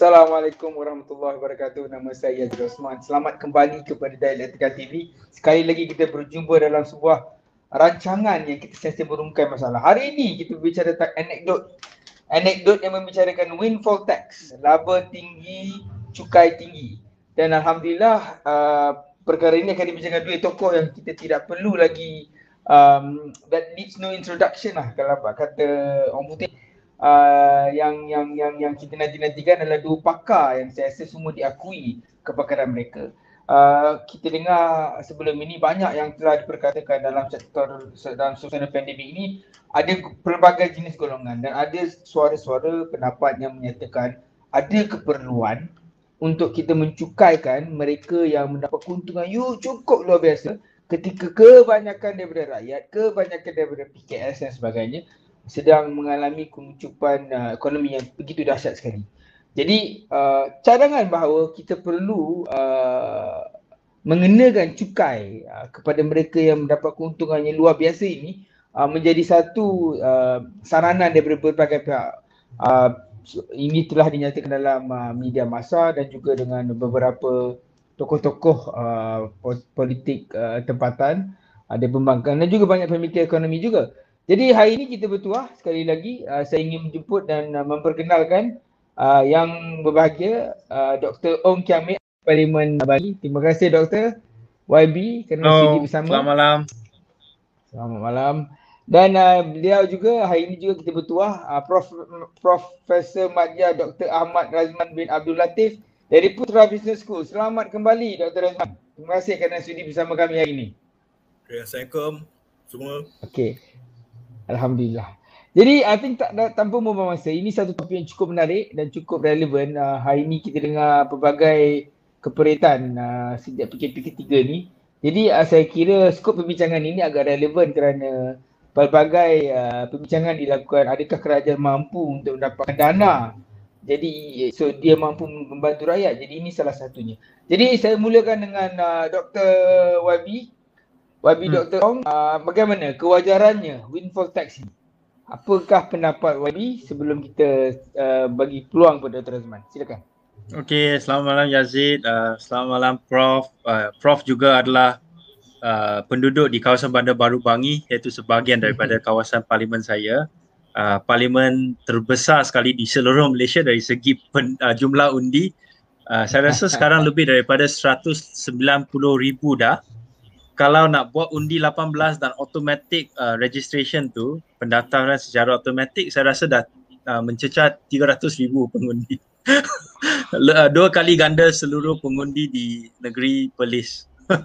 Assalamualaikum warahmatullahi wabarakatuh. Nama saya Yazid Osman. Selamat kembali kepada Dialektika TV. Sekali lagi kita berjumpa dalam sebuah rancangan yang kita sentiasa merungkai masalah. Hari ini kita berbicara tentang anekdot. Anekdot yang membicarakan windfall tax, laba tinggi, cukai tinggi. Dan alhamdulillah uh, perkara ini akan dibicarakan dua tokoh yang kita tidak perlu lagi um, that needs no introduction lah kalau apa kata orang putih uh, yang yang yang yang kita nanti-nantikan adalah dua pakar yang saya rasa semua diakui kepakaran mereka. Uh, kita dengar sebelum ini banyak yang telah diperkatakan dalam sektor dalam suasana pandemik ini ada pelbagai jenis golongan dan ada suara-suara pendapat yang menyatakan ada keperluan untuk kita mencukaikan mereka yang mendapat keuntungan you cukup luar biasa ketika kebanyakan daripada rakyat, kebanyakan daripada PKS dan sebagainya sedang mengalami kuncupan uh, ekonomi yang begitu dahsyat sekali. Jadi uh, cadangan bahawa kita perlu uh, mengenakan cukai uh, kepada mereka yang mendapat keuntungan yang luar biasa ini uh, menjadi satu uh, saranan daripada berbagai pihak. Uh, ini telah dinyatakan dalam uh, media masa dan juga dengan beberapa tokoh-tokoh uh, politik uh, tempatan ada pembangkang dan juga banyak pemikir ekonomi juga. Jadi hari ini kita bertuah sekali lagi uh, saya ingin menjemput dan uh, memperkenalkan uh, yang berbahagia uh, Dr. Ong Kiamit Parlimen Bali. Terima kasih Dr. YB kerana Hello. sudi bersama. Selamat malam. Selamat malam. Dan uh, beliau juga hari ini juga kita bertuah uh, Prof Profesor Madya Dr. Ahmad Razman bin Abdul Latif dari Putra Business School. Selamat kembali Dr. Razman. Terima kasih kerana sudi bersama kami hari ini. Okay, Assalamualaikum semua. Okey. Alhamdulillah. Jadi I think tak tanpa membuang masa ini satu topik yang cukup menarik dan cukup relevan. Uh, hari ini kita dengar pelbagai keperitan uh, sejak PKP ketiga ni. Jadi uh, saya kira skop perbincangan ini agak relevan kerana pelbagai uh, perbincangan dilakukan adakah kerajaan mampu untuk mendapatkan dana jadi so dia mampu membantu rakyat. Jadi ini salah satunya. Jadi saya mulakan dengan uh, Dr. YB. YB hmm. Dr. Ong, uh, bagaimana kewajarannya windfall tax ini? Apakah pendapat YB sebelum kita uh, bagi peluang kepada Dr. Azman? Silakan. Okey, selamat malam Yazid. Uh, selamat malam Prof. Uh, Prof juga adalah uh, penduduk di kawasan Bandar Baru Bangi iaitu sebahagian daripada kawasan parlimen saya. Uh, parlimen terbesar sekali di seluruh Malaysia dari segi pen, uh, jumlah undi. Uh, saya rasa sekarang lebih daripada 190,000 dah. Kalau nak buat undi 18 dan automatic uh, registration tu, pendaftaran secara automatik, saya rasa dah uh, mencecah 300,000 pengundi. Dua kali ganda seluruh pengundi di negeri Perlis. uh,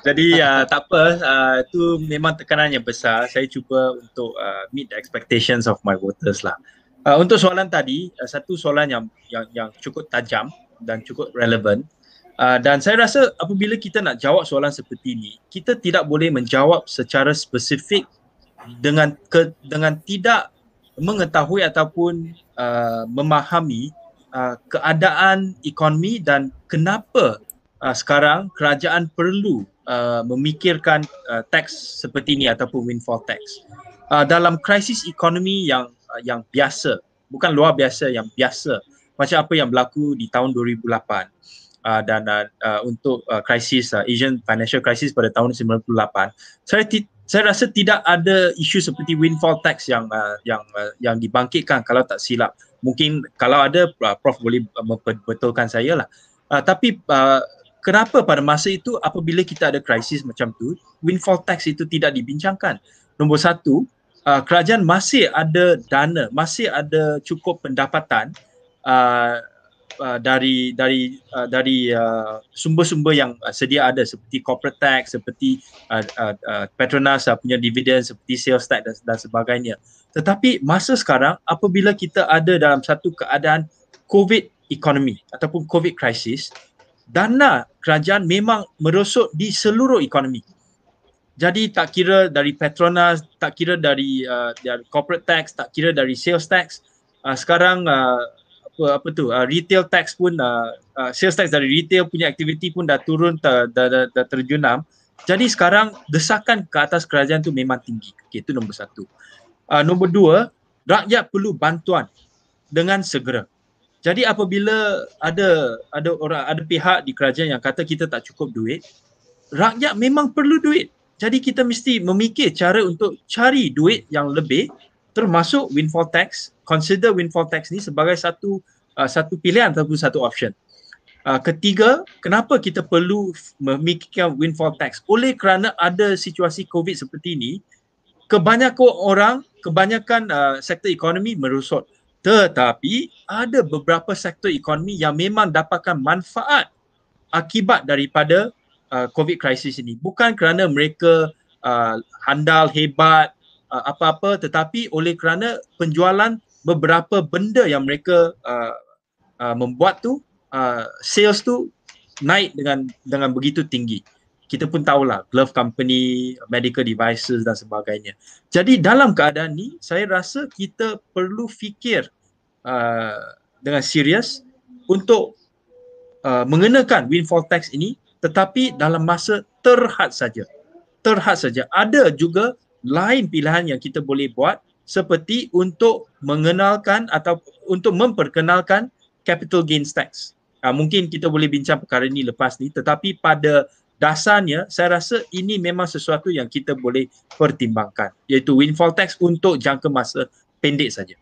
jadi uh, tak apa, uh, itu memang tekanan yang besar. Saya cuba untuk uh, meet the expectations of my voters lah. Uh, untuk soalan tadi, uh, satu soalan yang yang yang cukup tajam dan cukup relevan. Uh, dan saya rasa apabila kita nak jawab soalan seperti ini, kita tidak boleh menjawab secara spesifik dengan ke, dengan tidak mengetahui ataupun uh, memahami uh, keadaan ekonomi dan kenapa uh, sekarang kerajaan perlu uh, memikirkan uh, tax seperti ini ataupun windfall tax. Uh, dalam krisis ekonomi yang uh, yang biasa, bukan luar biasa yang biasa macam apa yang berlaku di tahun 2008 uh, dan uh, untuk uh, krisis uh, Asian financial crisis pada tahun 98 saya ti- saya rasa tidak ada isu seperti windfall tax yang uh, yang uh, yang dibangkitkan. Kalau tak silap mungkin kalau ada uh, prof boleh membetulkan saya lah. Uh, tapi uh, kenapa pada masa itu apabila kita ada krisis macam tu windfall tax itu tidak dibincangkan? Nombor satu uh, kerajaan masih ada dana masih ada cukup pendapatan uh, uh, dari dari uh, dari uh, sumber-sumber yang uh, sedia ada seperti corporate tax seperti uh, uh, uh, Petronas uh, punya dividen seperti sales tax dan, dan sebagainya. Tetapi masa sekarang apabila kita ada dalam satu keadaan covid economy ataupun covid crisis dana kerajaan memang merosot di seluruh ekonomi. Jadi tak kira dari Petronas tak kira dari uh, dari corporate tax tak kira dari sales tax uh, sekarang uh, apa tu uh, retail tax pun uh, uh, sales tax dari retail punya aktiviti pun dah turun dah, dah, dah, dah terjunam jadi sekarang desakan ke atas kerajaan tu memang tinggi okay, itu nombor satu uh, nombor dua rakyat perlu bantuan dengan segera. Jadi apabila ada ada orang ada pihak di kerajaan yang kata kita tak cukup duit, rakyat memang perlu duit. Jadi kita mesti memikir cara untuk cari duit yang lebih termasuk windfall tax, consider windfall tax ni sebagai satu uh, satu pilihan ataupun satu option. Uh, ketiga, kenapa kita perlu memikirkan windfall tax? Oleh kerana ada situasi COVID seperti ini, kebanyakan orang, kebanyakan uh, sektor ekonomi merosot. Tetapi ada beberapa sektor ekonomi yang memang dapatkan manfaat akibat daripada uh, COVID crisis ini. Bukan kerana mereka uh, handal, hebat, uh, apa-apa tetapi oleh kerana penjualan beberapa benda yang mereka uh, uh, membuat tu, uh, sales tu naik dengan dengan begitu tinggi. Kita pun tahulah glove company, medical devices dan sebagainya. Jadi dalam keadaan ni saya rasa kita perlu fikir uh, dengan serius untuk uh, mengenakan windfall tax ini tetapi dalam masa terhad saja. Terhad saja. Ada juga lain pilihan yang kita boleh buat seperti untuk mengenalkan atau untuk memperkenalkan capital gains tax. Uh, mungkin kita boleh bincang perkara ini lepas ni tetapi pada dasarnya saya rasa ini memang sesuatu yang kita boleh pertimbangkan iaitu windfall tax untuk jangka masa pendek saja.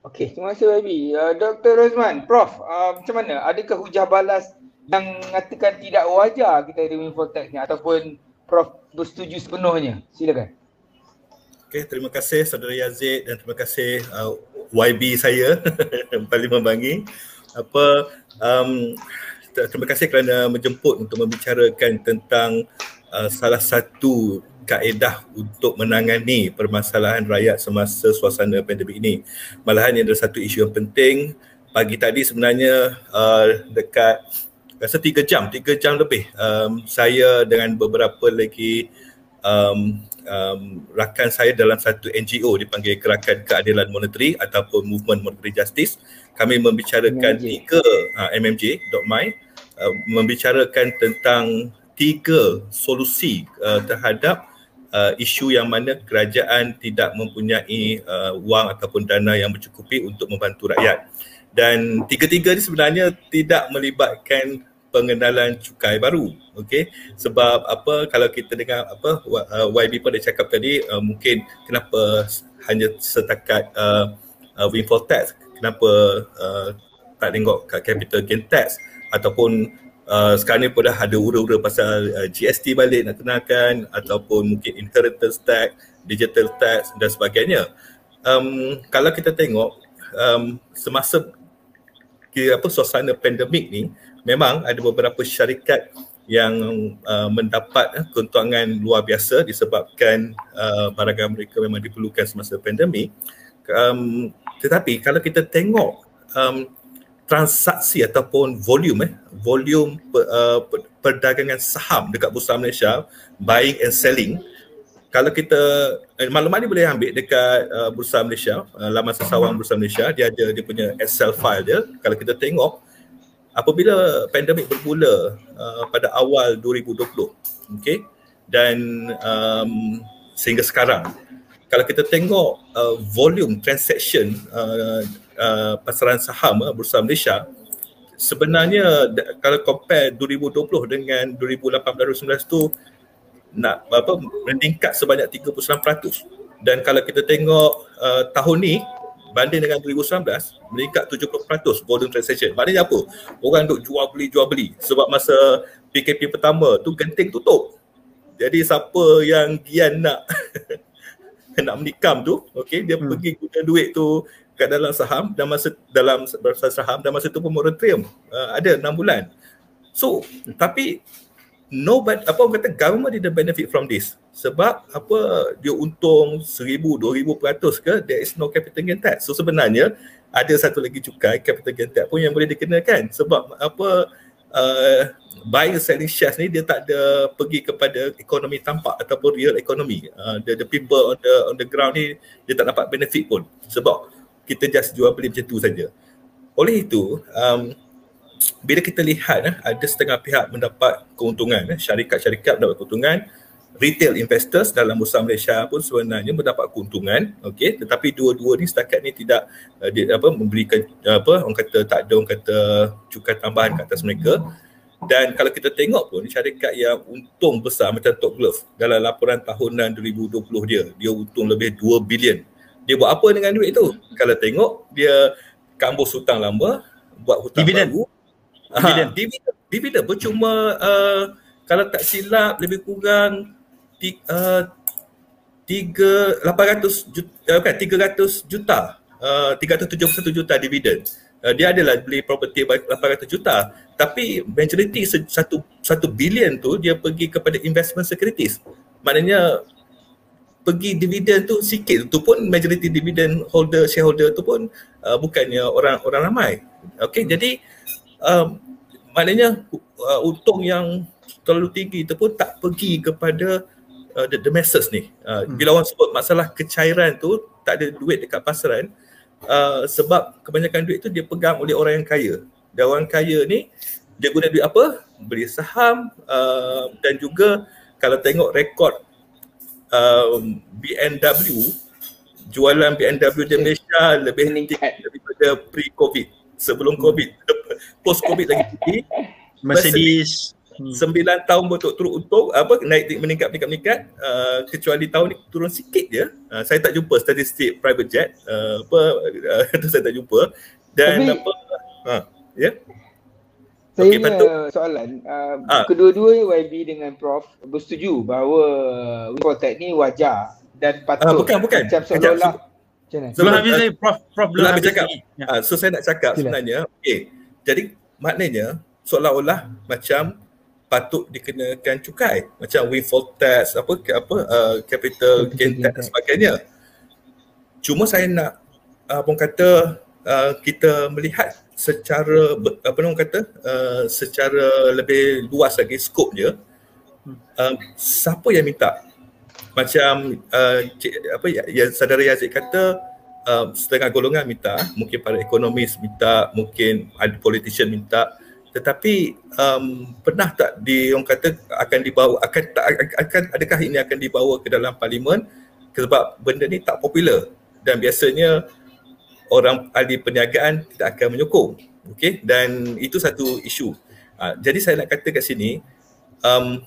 Okey, terima kasih YB. Uh, Dr. Rosman, Prof, uh, macam mana? Adakah hujah balas yang mengatakan tidak wajar kita ada windfall tax ni ataupun Prof bersetuju sepenuhnya? Silakan. Okey, terima kasih saudara Yazid dan terima kasih uh, YB saya Parlimen Bangi. Apa um, terima kasih kerana menjemput untuk membicarakan tentang uh, salah satu kaedah untuk menangani permasalahan rakyat semasa suasana pandemik ini. Malahan ini adalah satu isu yang penting. Pagi tadi sebenarnya uh, dekat rasa tiga jam, tiga jam lebih um, saya dengan beberapa lagi um, um, rakan saya dalam satu NGO dipanggil Gerakan Keadilan Monetary ataupun Movement Monetary Justice kami membicarakan MMJ. tiga uh, MMJ.my uh, membicarakan tentang tiga solusi uh, terhadap uh, isu yang mana kerajaan tidak mempunyai uh, wang ataupun dana yang mencukupi untuk membantu rakyat. Dan tiga-tiga ni sebenarnya tidak melibatkan pengenalan cukai baru okey sebab apa kalau kita dengar apa uh, YB pun ada cakap tadi uh, mungkin kenapa hanya setakat uh, uh, windfall tax kenapa uh, tak tengok kat capital gain tax ataupun uh, sekarang ni pun dah ada ura-ura pasal uh, GST balik nak kenalkan ataupun mungkin inheritance tax, digital tax dan sebagainya. Um, kalau kita tengok um, semasa kira apa suasana pandemik ni memang ada beberapa syarikat yang uh, mendapat uh, keuntungan luar biasa disebabkan uh, barang mereka memang diperlukan semasa pandemik. Um, tetapi kalau kita tengok um, transaksi ataupun volume eh volume uh, perdagangan saham dekat Bursa Malaysia buying and selling kalau kita eh, maklumat ni boleh ambil dekat uh, Bursa Malaysia uh, laman sesawang Bursa Malaysia dia ada dia punya Excel file dia kalau kita tengok apabila pandemik bermula uh, pada awal 2020 okey dan um, sehingga sekarang kalau kita tengok uh, volume transaction uh, uh, pasaran saham uh, Bursa Malaysia sebenarnya kalau compare 2020 dengan 2018-2019 tu nak apa meningkat sebanyak 39% dan kalau kita tengok uh, tahun ni banding dengan 2019 meningkat 70% volume transaction. Maknanya apa? Orang duk jual beli jual beli sebab masa PKP pertama tu genting tutup. Jadi siapa yang gian nak nak menikam tu okey dia hmm. pergi guna duit tu kat dalam saham. Dan masa dalam bursa saham dan masa tu pun moratorium uh, ada 6 bulan. So tapi no but apa orang kata government didn't benefit from this sebab apa dia untung 1000 2000 peratus ke there is no capital gain tax. So sebenarnya ada satu lagi cukai capital gain tax pun yang boleh dikenakan sebab apa uh, buying selling shares ni dia tak ada pergi kepada ekonomi tampak ataupun real economy. Uh, the, the people on the on the ground ni dia tak dapat benefit pun sebab kita just jual beli macam tu saja. Oleh itu, um, bila kita lihat eh, ada setengah pihak mendapat keuntungan, eh, syarikat-syarikat mendapat keuntungan, retail investors dalam bursa Malaysia pun sebenarnya mendapat keuntungan okey? Tetapi dua-dua ni setakat ni tidak uh, dia, apa memberikan uh, apa orang kata tak ada orang kata cukai tambahan ke atas mereka. Dan kalau kita tengok pun syarikat yang untung besar macam Top Glove dalam laporan tahunan 2020 dia dia untung lebih 2 bilion. Dia buat apa dengan duit tu? Kalau tengok dia kambus hutang lama buat hutang Dividen. baru. Dividen. Ha, dividen dividen pun cuma uh, kalau tak silap lebih kurang uh, tiga, 800 juta, uh, bukan 300 juta. Uh, 371 juta dividen. Uh, dia adalah beli property 800 juta. Tapi majority satu satu bilion tu dia pergi kepada investment securities. Maknanya pergi dividen tu sikit tu pun majority dividen holder shareholder tu pun uh, bukannya orang orang ramai. Okey jadi um, maknanya uh, untung yang terlalu tinggi itu pun tak pergi kepada uh, the, the masses ni. Uh, Hmm. Bila orang sebut masalah kecairan tu tak ada duit dekat pasaran uh, sebab kebanyakan duit tu dia pegang oleh orang yang kaya. Dan orang kaya ni dia guna duit apa? Beli saham uh, dan juga kalau tengok rekod um, BMW jualan BMW di Malaysia lebih tinggi Meningkat. daripada pre-COVID sebelum COVID post COVID lagi tinggi Mercedes. Hmm. sembilan tahun berturut-turut untung apa naik meningkat meningkat meningkat uh, kecuali tahun ni turun sikit je uh, saya tak jumpa statistik private jet uh, apa uh, itu saya tak jumpa dan Tapi- apa ha ya Saya Okey, okay, betul. soalan. Uh, Ah. Kedua-dua YB dengan Prof bersetuju bahawa Wipotech ni wajar dan patut. Ah, bukan, bukan. Macam seolah-olah. Macam mana? Belum Sebelum- habis lagi Prof, Prof belum habis cakap. Ya. uh, so saya nak cakap Sila. sebenarnya okey jadi maknanya seolah-olah macam patut dikenakan cukai. Macam windfall tax apa apa uh, capital gain tax dan sebagainya. Cuma saya nak uh, pun kata uh, kita melihat secara apa orang kata uh, secara lebih luas lagi skop dia uh, siapa yang minta? Macam uh, cik, apa ya, ya saudara Yazid kata uh, setengah golongan minta mungkin para ekonomis minta mungkin ada politician minta tetapi um, pernah tak di orang kata akan dibawa akan tak akan adakah ini akan dibawa ke dalam parlimen? Sebab benda ni tak popular. Dan biasanya orang ahli perniagaan tidak akan menyokong. Okey dan itu satu isu. Uh, jadi saya nak kata kat sini um,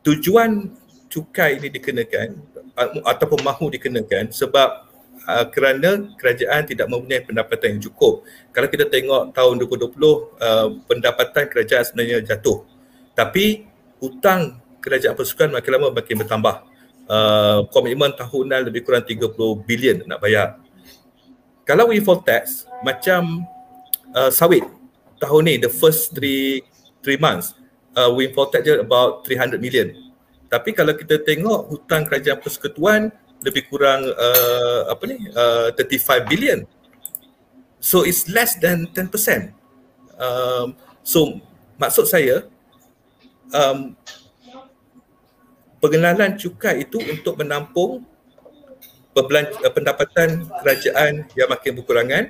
tujuan cukai ini dikenakan uh, ataupun mahu dikenakan sebab uh, kerana kerajaan tidak mempunyai pendapatan yang cukup. Kalau kita tengok tahun 2020 uh, pendapatan kerajaan sebenarnya jatuh. Tapi hutang kerajaan pasukan makin lama makin bertambah. Uh, komitmen tahunan lebih kurang 30 bilion nak bayar. Kalau windfall tax macam uh, sawit tahun ni the first three three months uh, windfall tax dia about 300 million. Tapi kalau kita tengok hutang kerajaan persekutuan lebih kurang uh, apa ni uh, 35 billion. So it's less than 10%. Um, so maksud saya um, pengenalan cukai itu untuk menampung uh, pendapatan kerajaan yang makin berkurangan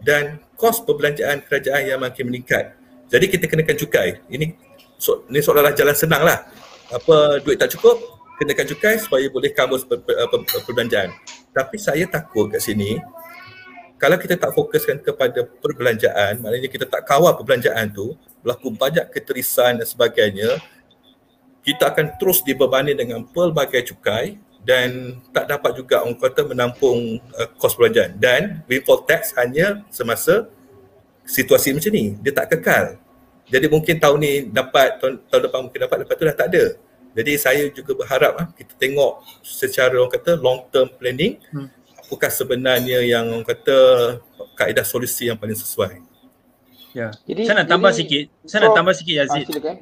dan kos perbelanjaan kerajaan yang makin meningkat. Jadi kita kenakan cukai. Ini so, ini seolah-olah jalan senang lah. Apa duit tak cukup, kenakan cukai supaya boleh kamus per, per, per, per, perbelanjaan. Tapi saya takut kat sini kalau kita tak fokuskan kepada perbelanjaan, maknanya kita tak kawal perbelanjaan tu, berlaku banyak keterisan dan sebagainya, kita akan terus dibebani dengan pelbagai cukai dan tak dapat juga orang kata menampung uh, kos perbelanjaan. Dan windfall tax hanya semasa situasi macam ni. Dia tak kekal. Jadi mungkin tahun ni dapat tahun, tahun depan mungkin dapat lepas tu dah tak ada jadi saya juga berharap ah, kita tengok secara orang kata long term planning Hmm. apakah sebenarnya yang orang kata kaedah solusi yang paling sesuai Ya. Jadi, Saya nak tambah jadi- sikit. Saya nak Prof- tambah sikit Ah, Yazid. silakan.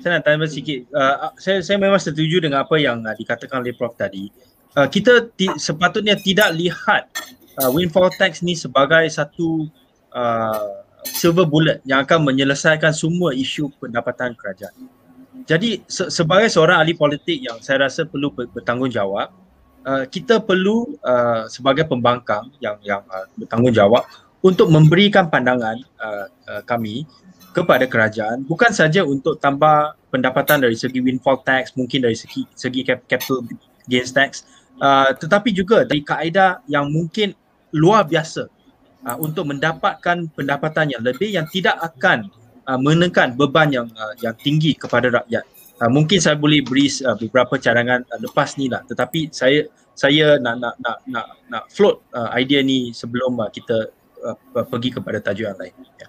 saya nak tambah sikit. Uh, saya saya memang setuju dengan apa yang uh, dikatakan oleh Prof tadi. Uh, kita ti- sepatutnya tidak lihat uh, windfall tax ni sebagai satu uh, silver bullet yang akan menyelesaikan semua isu pendapatan kerajaan. Jadi se- sebagai seorang ahli politik yang saya rasa perlu ber- bertanggungjawab, uh, kita perlu uh, sebagai pembangkang yang yang uh, bertanggungjawab untuk memberikan pandangan uh, uh, kami kepada kerajaan bukan saja untuk tambah pendapatan dari segi windfall tax mungkin dari segi segi capital gains tax uh, tetapi juga dari kaedah yang mungkin luar biasa uh, untuk mendapatkan pendapatan yang lebih yang tidak akan uh, menekan beban yang uh, yang tinggi kepada rakyat uh, mungkin saya boleh beri uh, beberapa cadangan uh, lepas ni lah tetapi saya saya nak nak nak nak nak float uh, idea ni sebelum uh, kita uh, pergi kepada tajuk yang lain ya.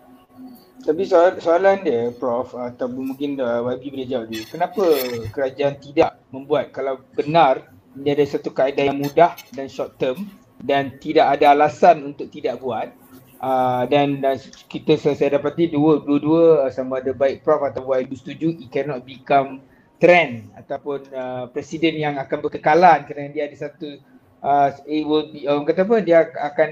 Tapi soal, soalan dia Prof atau mungkin uh, YB boleh jawab dia. Kenapa kerajaan tidak membuat kalau benar ini ada satu kaedah yang mudah dan short term dan tidak ada alasan untuk tidak buat uh, dan, dan kita saya dapati dua dua-dua uh, sama ada baik Prof atau YB setuju it cannot become trend ataupun uh, presiden yang akan berkekalan kerana dia ada satu uh, it will be, orang kata apa dia akan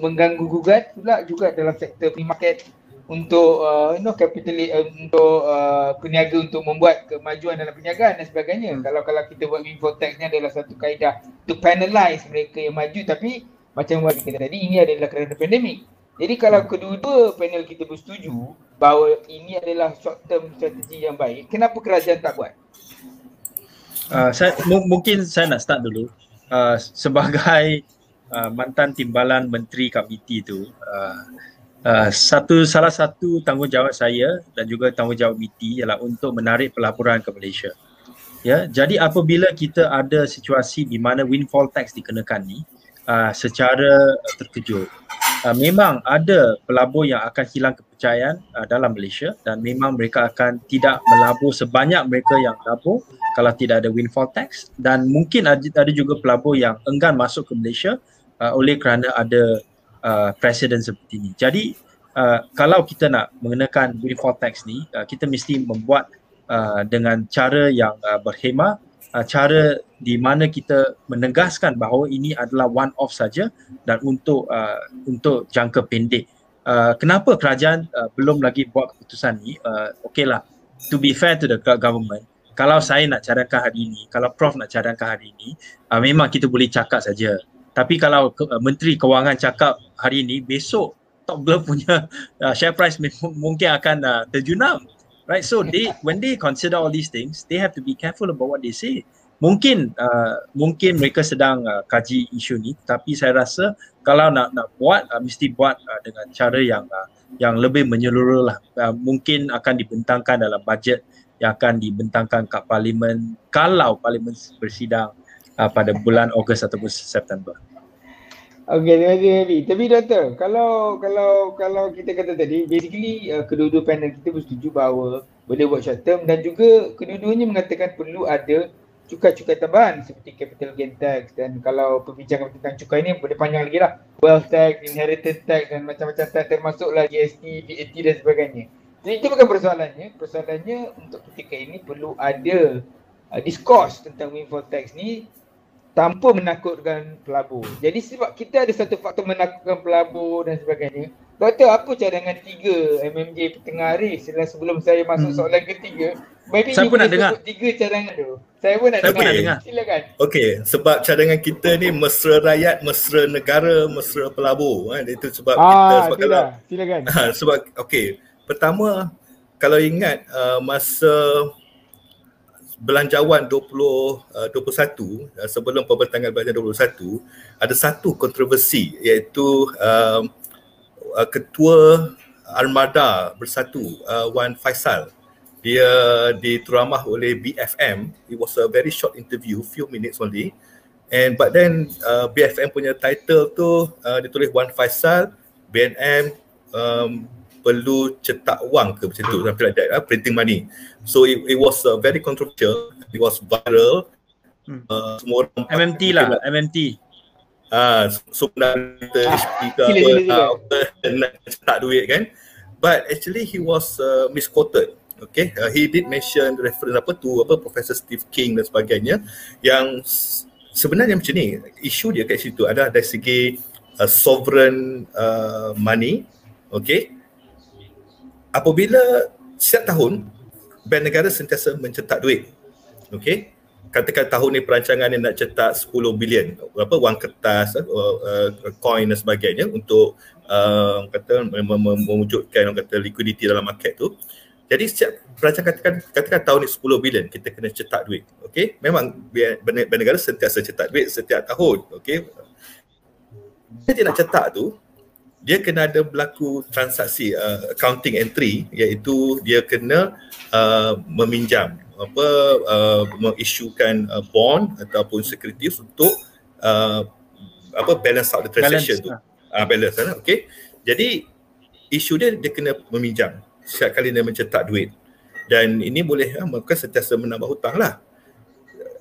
mengganggu gugat pula juga dalam sektor free market untuk uh, you know capital uh, untuk uh, peniaga untuk membuat kemajuan dalam perniagaan dan sebagainya. Hmm. Kalau kalau kita buat windfall tax ni adalah satu kaedah to penalize mereka yang maju tapi macam yang kita tadi ini adalah kerana pandemik. Jadi kalau hmm. kedua-dua panel kita bersetuju bahawa ini adalah short term strategi yang baik, kenapa kerajaan tak buat? Uh, saya m- mungkin saya nak start dulu. Uh, sebagai uh, mantan timbalan menteri komiti itu uh, Uh, satu salah satu tanggungjawab saya dan juga tanggungjawab BT ialah untuk menarik pelaburan ke Malaysia. Ya, jadi apabila kita ada situasi di mana windfall tax dikenakan ni uh, secara terkejut, uh, memang ada pelabur yang akan hilang kepercayaan uh, dalam Malaysia dan memang mereka akan tidak melabur sebanyak mereka yang labur kalau tidak ada windfall tax dan mungkin ada, ada juga pelabur yang enggan masuk ke Malaysia uh, oleh kerana ada uh, presiden seperti ini. Jadi uh, kalau kita nak mengenakan windfall tax ni, uh, kita mesti membuat uh, dengan cara yang uh, berhemah, uh, cara di mana kita menegaskan bahawa ini adalah one off saja dan untuk uh, untuk jangka pendek. Uh, kenapa kerajaan uh, belum lagi buat keputusan ni? Uh, Okeylah, to be fair to the government, kalau saya nak cadangkan hari ini, kalau Prof nak cadangkan hari ini, uh, memang kita boleh cakap saja. Tapi kalau uh, Menteri Kewangan cakap hari ini, besok Top Glove punya uh, share price mungkin akan uh, terjunam. Right, so they when they consider all these things, they have to be careful about what they say. Mungkin uh, mungkin mereka sedang uh, kaji isu ni, tapi saya rasa kalau nak nak buat, uh, mesti buat uh, dengan cara yang uh, yang lebih menyeluruh lah. Uh, mungkin akan dibentangkan dalam bajet yang akan dibentangkan kat parlimen kalau parlimen bersidang uh, pada bulan Ogos ataupun September. Okey, terima kasih Nabi. Tapi doktor, kalau kalau kalau kita kata tadi, basically uh, kedua-dua panel kita bersetuju bahawa boleh buat short term dan juga kedua-duanya mengatakan perlu ada cukai-cukai tambahan seperti capital gain tax dan kalau perbincangan tentang cukai ni boleh panjang lagi lah. Wealth tax, inheritance tax dan macam-macam tax termasuklah GST, VAT dan sebagainya. Jadi itu bukan persoalannya. Persoalannya untuk ketika ini perlu ada uh, discourse tentang windfall tax ni tanpa menakutkan pelabur. Jadi sebab kita ada satu faktor menakutkan pelabur dan sebagainya. Doktor, apa cadangan tiga MMJ tengah hari setelah sebelum saya masuk hmm. soalan ketiga? Maybe saya pun nak dengar. Tiga cadangan tu. Saya pun nak saya dengar. Pun nak dengar. Silakan. Okey, sebab cadangan kita ni mesra rakyat, mesra negara, mesra pelabur. Kan? Itu sebab ah, kita sebab sila. kalau silakan. sebab okey, pertama kalau ingat uh, masa belanjawan 20 uh, 21 uh, sebelum pembentangan belanjawan 21 ada satu kontroversi iaitu uh, uh, ketua armada bersatu uh, Wan Faisal. Dia diteramah oleh BFM it was a very short interview few minutes only. And but then uh, BFM punya title tu uh, ditulis Wan Faisal BNM um, perlu cetak wang ke macam tu. Something like that uh, printing money. So it, it was uh, very controversial. It was viral. Hmm. uh, semua orang MMT lah like, MMT ah uh, so nak kita HP ke apa nak cetak duit kan. But actually he was uh, misquoted. Okay? Uh, he did mention reference apa tu apa professor Steve King dan sebagainya yang sebenarnya macam ni. Isu dia kat situ ada dari segi uh, sovereign uh, money. Okay apabila setiap tahun bank negara sentiasa mencetak duit. Okey? Katakan tahun ni perancangan ni nak cetak 10 bilion. Apa wang kertas uh, uh, coin dan sebagainya untuk uh, kata mewujudkan orang kata liquidity dalam market tu. Jadi setiap perancangan katakan katakan tahun ni 10 bilion kita kena cetak duit. Okey? Memang negara sentiasa cetak duit setiap tahun. Okey? Dia nak cetak tu dia kena ada berlaku transaksi uh, accounting entry iaitu dia kena uh, meminjam apa uh, mengisukan uh, bond ataupun securities untuk uh, apa balance out the transaction balance, tu. Ah uh, balance kan. Okey. Jadi isu dia dia kena meminjam setiap kali dia mencetak duit. Dan ini boleh uh, bukan sentiasa menambah hutang lah.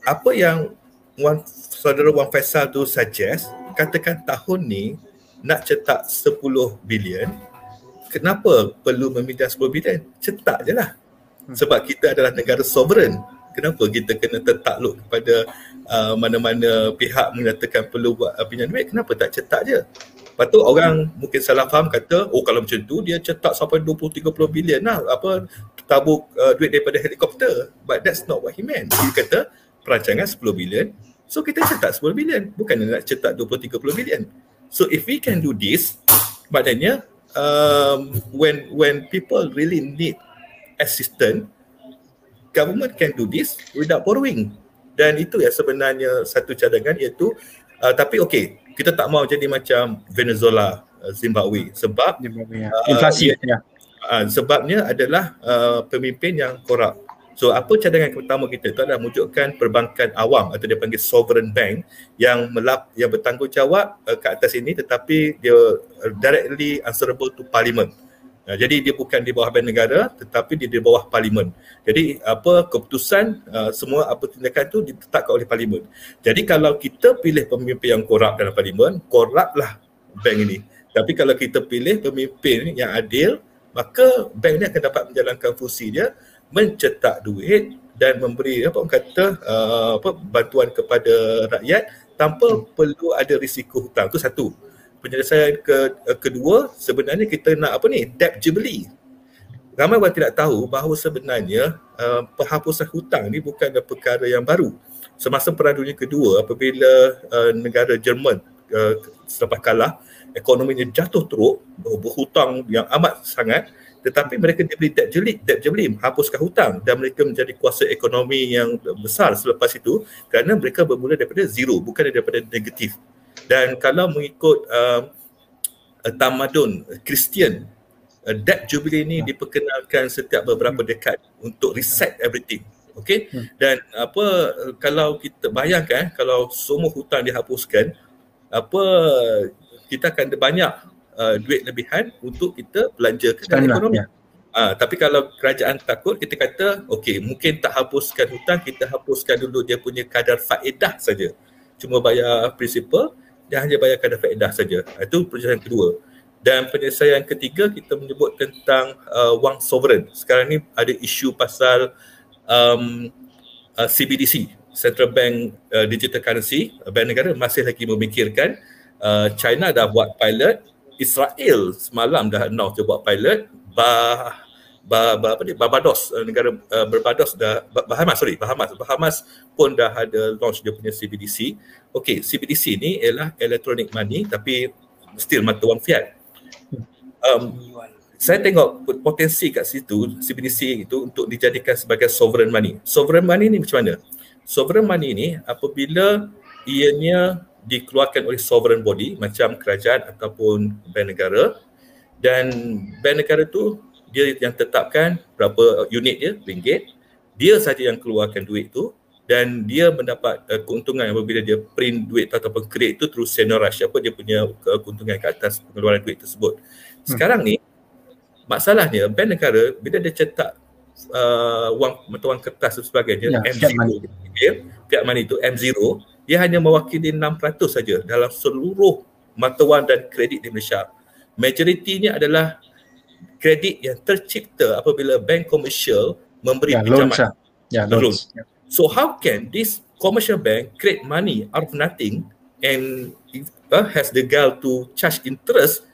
Apa yang Wan saudara Wan Faisal tu suggest katakan tahun ni nak cetak 10 bilion kenapa perlu meminjam 10 bilion? Cetak je lah. Hmm. sebab kita adalah negara sovereign. Kenapa kita kena tertakluk kepada uh, mana-mana pihak menyatakan perlu buat uh, pinjam duit? Kenapa tak cetak je? Lepas tu orang mungkin salah faham kata oh kalau macam tu dia cetak sampai 20-30 bilion lah. Apa tabuk uh, duit daripada helikopter. But that's not what he meant. Dia kata perancangan 10 bilion. So kita cetak 10 bilion. Bukan nak cetak 20-30 bilion so if we can do this maknanya um, when when people really need assistant government can do this without borrowing. Dan itu ya sebenarnya satu cadangan iaitu uh, tapi okey kita tak mau jadi macam Venezuela uh, Zimbabwe. Sebab ya. uh, inflasi ya. Uh, sebabnya adalah uh, pemimpin yang korup So apa cadangan pertama kita itu adalah wujudkan perbankan awam atau dia panggil sovereign bank yang melap yang bertanggungjawab uh, ke atas ini tetapi dia uh, directly answerable to parliament. Uh, jadi dia bukan di bawah bank negara tetapi dia di bawah parlimen. Jadi apa keputusan uh, semua apa tindakan tu ditetapkan oleh parlimen. Jadi kalau kita pilih pemimpin yang korup dalam parlimen, koruplah bank ini. Tapi kalau kita pilih pemimpin yang adil, maka bank ini akan dapat menjalankan fungsi dia mencetak duit dan memberi apa orang kata uh, apa bantuan kepada rakyat tanpa hmm. perlu ada risiko hutang. Itu satu penyelesaian ke, uh, kedua sebenarnya kita nak apa ni debt jubilee ramai orang tidak tahu bahawa sebenarnya uh, penghapusan hutang ni bukanlah perkara yang baru semasa perang dunia kedua apabila uh, negara Jerman uh, selepas kalah ekonominya jatuh teruk berhutang yang amat sangat tetapi mereka diberi debt jubilee debt jubilee menghapuskan hutang dan mereka menjadi kuasa ekonomi yang besar selepas itu kerana mereka bermula daripada zero bukan daripada negatif dan kalau mengikut uh, tamadun Kristian uh, debt jubilee ini diperkenalkan setiap beberapa dekad untuk reset everything okey hmm. dan apa kalau kita bayangkan kalau semua hutang dihapuskan apa kita akan ada banyak uh, duit lebihan untuk kita belanja ke dalam ekonomi ya. Uh, tapi kalau kerajaan takut kita kata okey mungkin tak hapuskan hutang kita hapuskan dulu dia punya kadar faedah saja cuma bayar prinsipal dia hanya bayar kadar faedah saja. Itu penyelesaian kedua. Dan penyelesaian ketiga kita menyebut tentang uh, wang sovereign. Sekarang ni ada isu pasal um, uh, CBDC, Central Bank uh, Digital Currency. Bank negara masih lagi memikirkan. Uh, China dah buat pilot. Israel semalam dah announce dia buat pilot. Bah ba, ba, apa ni Barbados uh, negara uh, Barbados dah Bahamas sorry Bahamas Bahamas pun dah ada launch dia punya CBDC. Okay, CBDC ni ialah electronic money tapi still mata wang fiat. Um, saya tengok potensi kat situ CBDC itu untuk dijadikan sebagai sovereign money. Sovereign money ni macam mana? Sovereign money ni apabila ianya dikeluarkan oleh sovereign body macam kerajaan ataupun bank negara. Dan bank negara tu dia yang tetapkan berapa unit dia ringgit. Dia saja yang keluarkan duit tu. Dan dia mendapat uh, keuntungan apabila dia print duit ataupun kredit tu terus seniorage apa dia punya uh, keuntungan ke atas pengeluaran duit tersebut. Hmm. sekarang ni masalahnya bank negara bila dia cetak uh, wang mata wang kertas dan sebagainya ya, M0 dia money. itu M0 dia hanya mewakili 6% saja dalam seluruh mata wang dan kredit di Malaysia majoritinya adalah kredit yang tercipta apabila bank komersial memberi yeah, pinjaman. Loans, yeah, loans. Yeah. So how can this commercial bank create money out of nothing and uh, has the gal to charge interest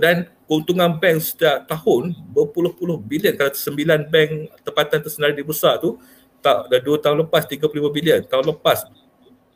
dan keuntungan bank setiap tahun berpuluh-puluh bilion kalau sembilan bank tempatan tersenarai di bursa tu tak dah 2 tahun lepas 35 bilion, tahun lepas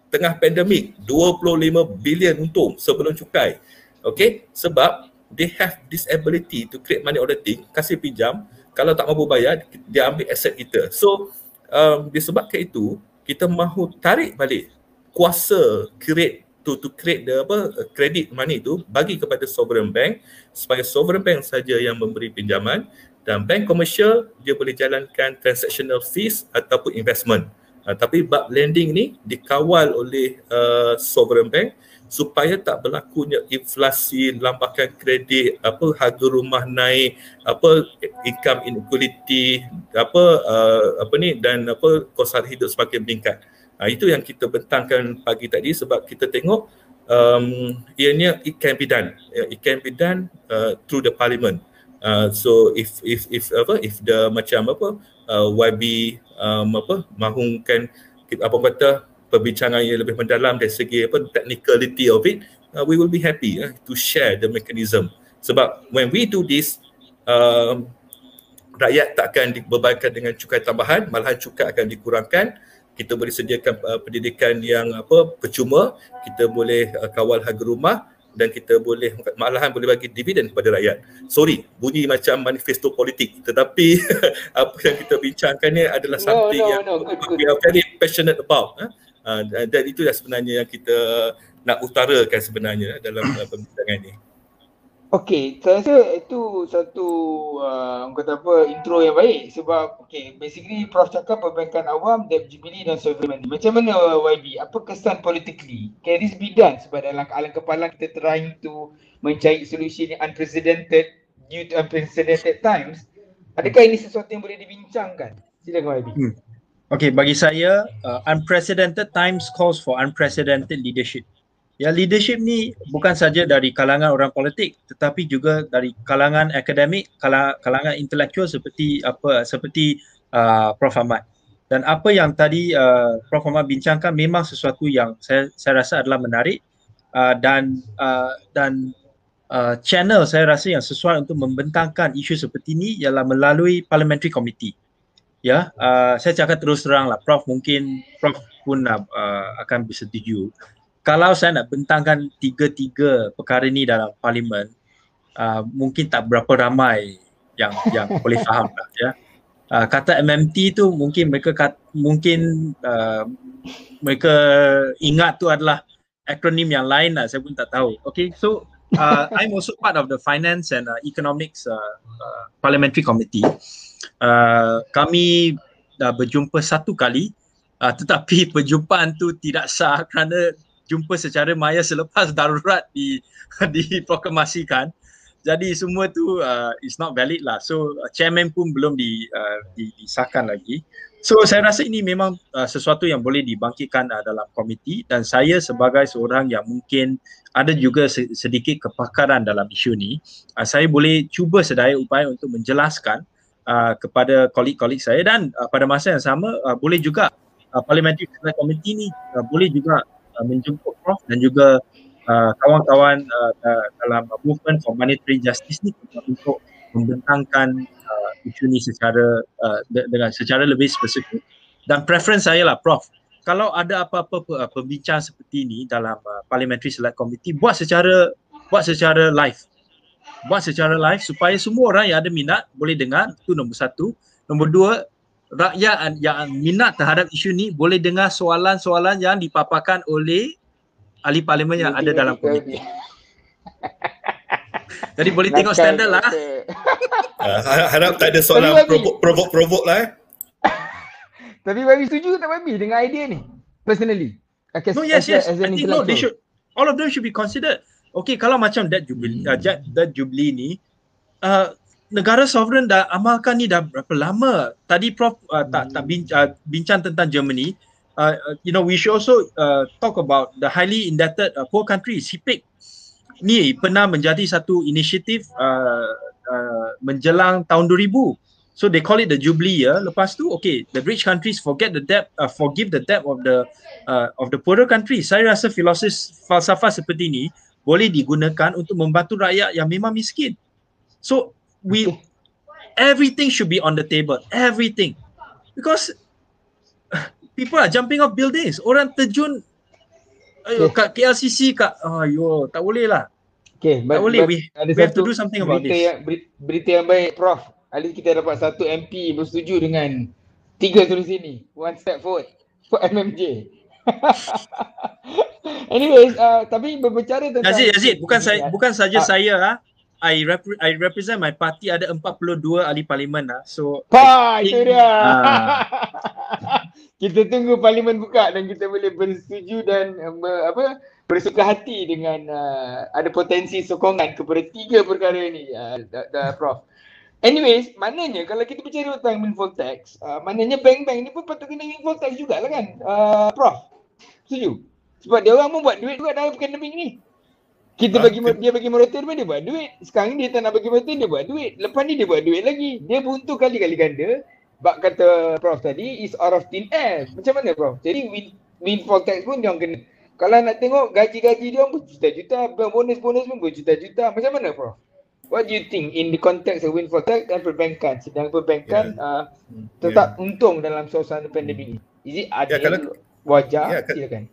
tengah pandemik 25 bilion untung sebelum cukai. Okay, sebab they have this ability to create money auditing, kasih pinjam, kalau tak mampu bayar, dia ambil aset kita. So, um, disebabkan itu, kita mahu tarik balik kuasa create to to create the apa credit money itu bagi kepada sovereign bank supaya sovereign bank saja yang memberi pinjaman dan bank komersial dia boleh jalankan transactional fees ataupun investment. Uh, tapi bab lending ni dikawal oleh uh, sovereign bank supaya tak berlakunya inflasi, lambakan kredit, apa harga rumah naik, apa income inequality, apa uh, apa ni dan apa kos hidup semakin meningkat. Uh, itu yang kita bentangkan pagi tadi sebab kita tengok um, ianya it can be done. It can be done uh, through the parliament. Uh, so if if if apa if the macam apa uh, YB um, apa mahungkan apa kata perbincangan yang lebih mendalam dari segi apa technicality of it uh, we will be happy uh, to share the mechanism. Sebab when we do this um, rakyat tak akan dibebankan dengan cukai tambahan malahan cukai akan dikurangkan. Kita boleh sediakan uh, pendidikan yang apa percuma. Kita boleh uh, kawal harga rumah dan kita boleh malahan boleh bagi dividen kepada rakyat. Sorry, bunyi macam manifesto politik tetapi apa yang kita bincangkan ni adalah something no, no, yang no, good, good. we are very passionate about. Eh? Uh, dan itu yang sebenarnya yang kita nak utarakan sebenarnya dalam uh, perbincangan ini. Okey, saya rasa itu satu uh, kata apa intro yang baik sebab okey basically Prof cakap perbankan awam debt jubilee dan sovereign Macam mana YB? Apa kesan politically? Can this be done sebab dalam alam kepala kita trying to mencari solusi yang unprecedented due to unprecedented times. Adakah ini sesuatu yang boleh dibincangkan? Silakan YB. Hmm. Okay, bagi saya, uh, unprecedented times calls for unprecedented leadership. Ya, leadership ni bukan saja dari kalangan orang politik tetapi juga dari kalangan akademik, kalangan intelektual seperti apa seperti uh, Prof. Ahmad. Dan apa yang tadi uh, Prof. Ahmad bincangkan memang sesuatu yang saya saya rasa adalah menarik uh, dan uh, dan uh, channel saya rasa yang sesuai untuk membentangkan isu seperti ini ialah melalui parliamentary committee. Ya uh, saya cakap terus terang lah prof mungkin prof pun uh, akan bersetuju kalau saya nak bentangkan tiga-tiga perkara ni dalam parlimen uh, mungkin tak berapa ramai yang yang boleh faham lah ya. Uh, kata MMT tu mungkin mereka kat, mungkin uh, mereka ingat tu adalah akronim yang lain lah saya pun tak tahu. Okay so uh, I'm also part of the finance and uh, economics uh, uh, parliamentary committee. Uh, kami dah berjumpa satu kali uh, tetapi perjumpaan tu tidak sah kerana jumpa secara maya selepas darurat di diproklamasikan. Jadi semua tu uh, is not valid lah. So uh, chairman pun belum di, uh, di disahkan lagi. So saya rasa ini memang uh, sesuatu yang boleh dibangkitkan uh, dalam komiti. Dan saya sebagai seorang yang mungkin ada juga sedikit kepakaran dalam isu ni uh, saya boleh cuba sedaya upaya untuk menjelaskan uh, kepada kolik-kolik saya. Dan uh, pada masa yang sama uh, boleh juga uh, Parliamentary Committee ni uh, boleh juga uh, menjemput Prof dan juga uh, kawan-kawan uh, uh, dalam movement for monetary justice ni untuk membentangkan uh, isu ni secara uh, de- dengan secara lebih spesifik. Dan preference saya lah Prof kalau ada apa-apa pembincang seperti ini dalam uh, Parliamentary Select Committee buat secara buat secara live. Buat secara live supaya semua orang yang ada minat boleh dengar. Itu nombor satu. Nombor dua rakyat yang minat terhadap isu ni boleh dengar soalan-soalan yang dipaparkan oleh ahli parlimen yang ada dalam komiti jadi boleh tengok standard lah. uh, harap tak ada soalan provok-provok lah eh. Tapi Babi setuju tak Babi dengan idea ni personally? No yes yes. I think no they should all of them should be considered. Okay kalau macam debt jubilee hmm. uh, debt jubilee ni uh, negara sovereign dah amalkan ni dah berapa lama tadi prof uh, tak tak bin, uh, bincang tentang Germany uh, you know we should also uh, talk about the highly indebted uh, poor countries HIPIC ni pernah menjadi satu inisiatif uh, uh, menjelang tahun 2000 So they call it the jubilee year. Lepas tu, okay, the rich countries forget the debt, uh, forgive the debt of the uh, of the poorer countries. Saya rasa filosofi falsafah seperti ni boleh digunakan untuk membantu rakyat yang memang miskin. So we everything should be on the table, everything. Because people are jumping off buildings. Orang terjun ayo, kat KLCC kat ayo tak boleh lah. Okay, Tak boleh. We, ada we have to do something about this. yang beri- berita yang baik Prof. Least kita dapat satu MP bersetuju dengan tiga solusi ni. One step forward for MMJ. Anyways, uh, tapi berbicara tentang Yazid, Yazid, bukan saya Ya. bukan saja Ah. saya ah. I rep- I represent my party ada 42 ahli parlimen lah. So Pa, itu dia. Ah. kita tunggu parlimen buka dan kita boleh bersetuju dan uh, ber, apa bersuka hati dengan uh, ada potensi sokongan kepada tiga perkara ni uh, da, da, Prof. Anyways, maknanya kalau kita bicara tentang windfall tax, uh, maknanya bank-bank ni pun patut kena windfall tax jugalah kan, uh, Prof. Setuju? Sebab dia orang pun buat duit juga dalam pandemik ni. Kita Ah, bagi dia bagi moratorium dia buat duit. Sekarang ni dia tak nak bagi moratorium dia buat duit. Lepas ni dia buat duit lagi. Dia buntu kali-kali ganda. Bak kata Prof tadi is out of thin air. Macam mana Prof? Jadi win, windfall tax pun dia orang kena. Kalau nak tengok gaji-gaji dia orang berjuta-juta, bonus-bonus pun berjuta-juta. Macam mana Prof? What do you think in the context of windfall tax dan perbankan? Sedang perbankan uh, tetap untung dalam suasana pandemik ni. Is it adil? kalau- wajar? Ya, ka- Silakan.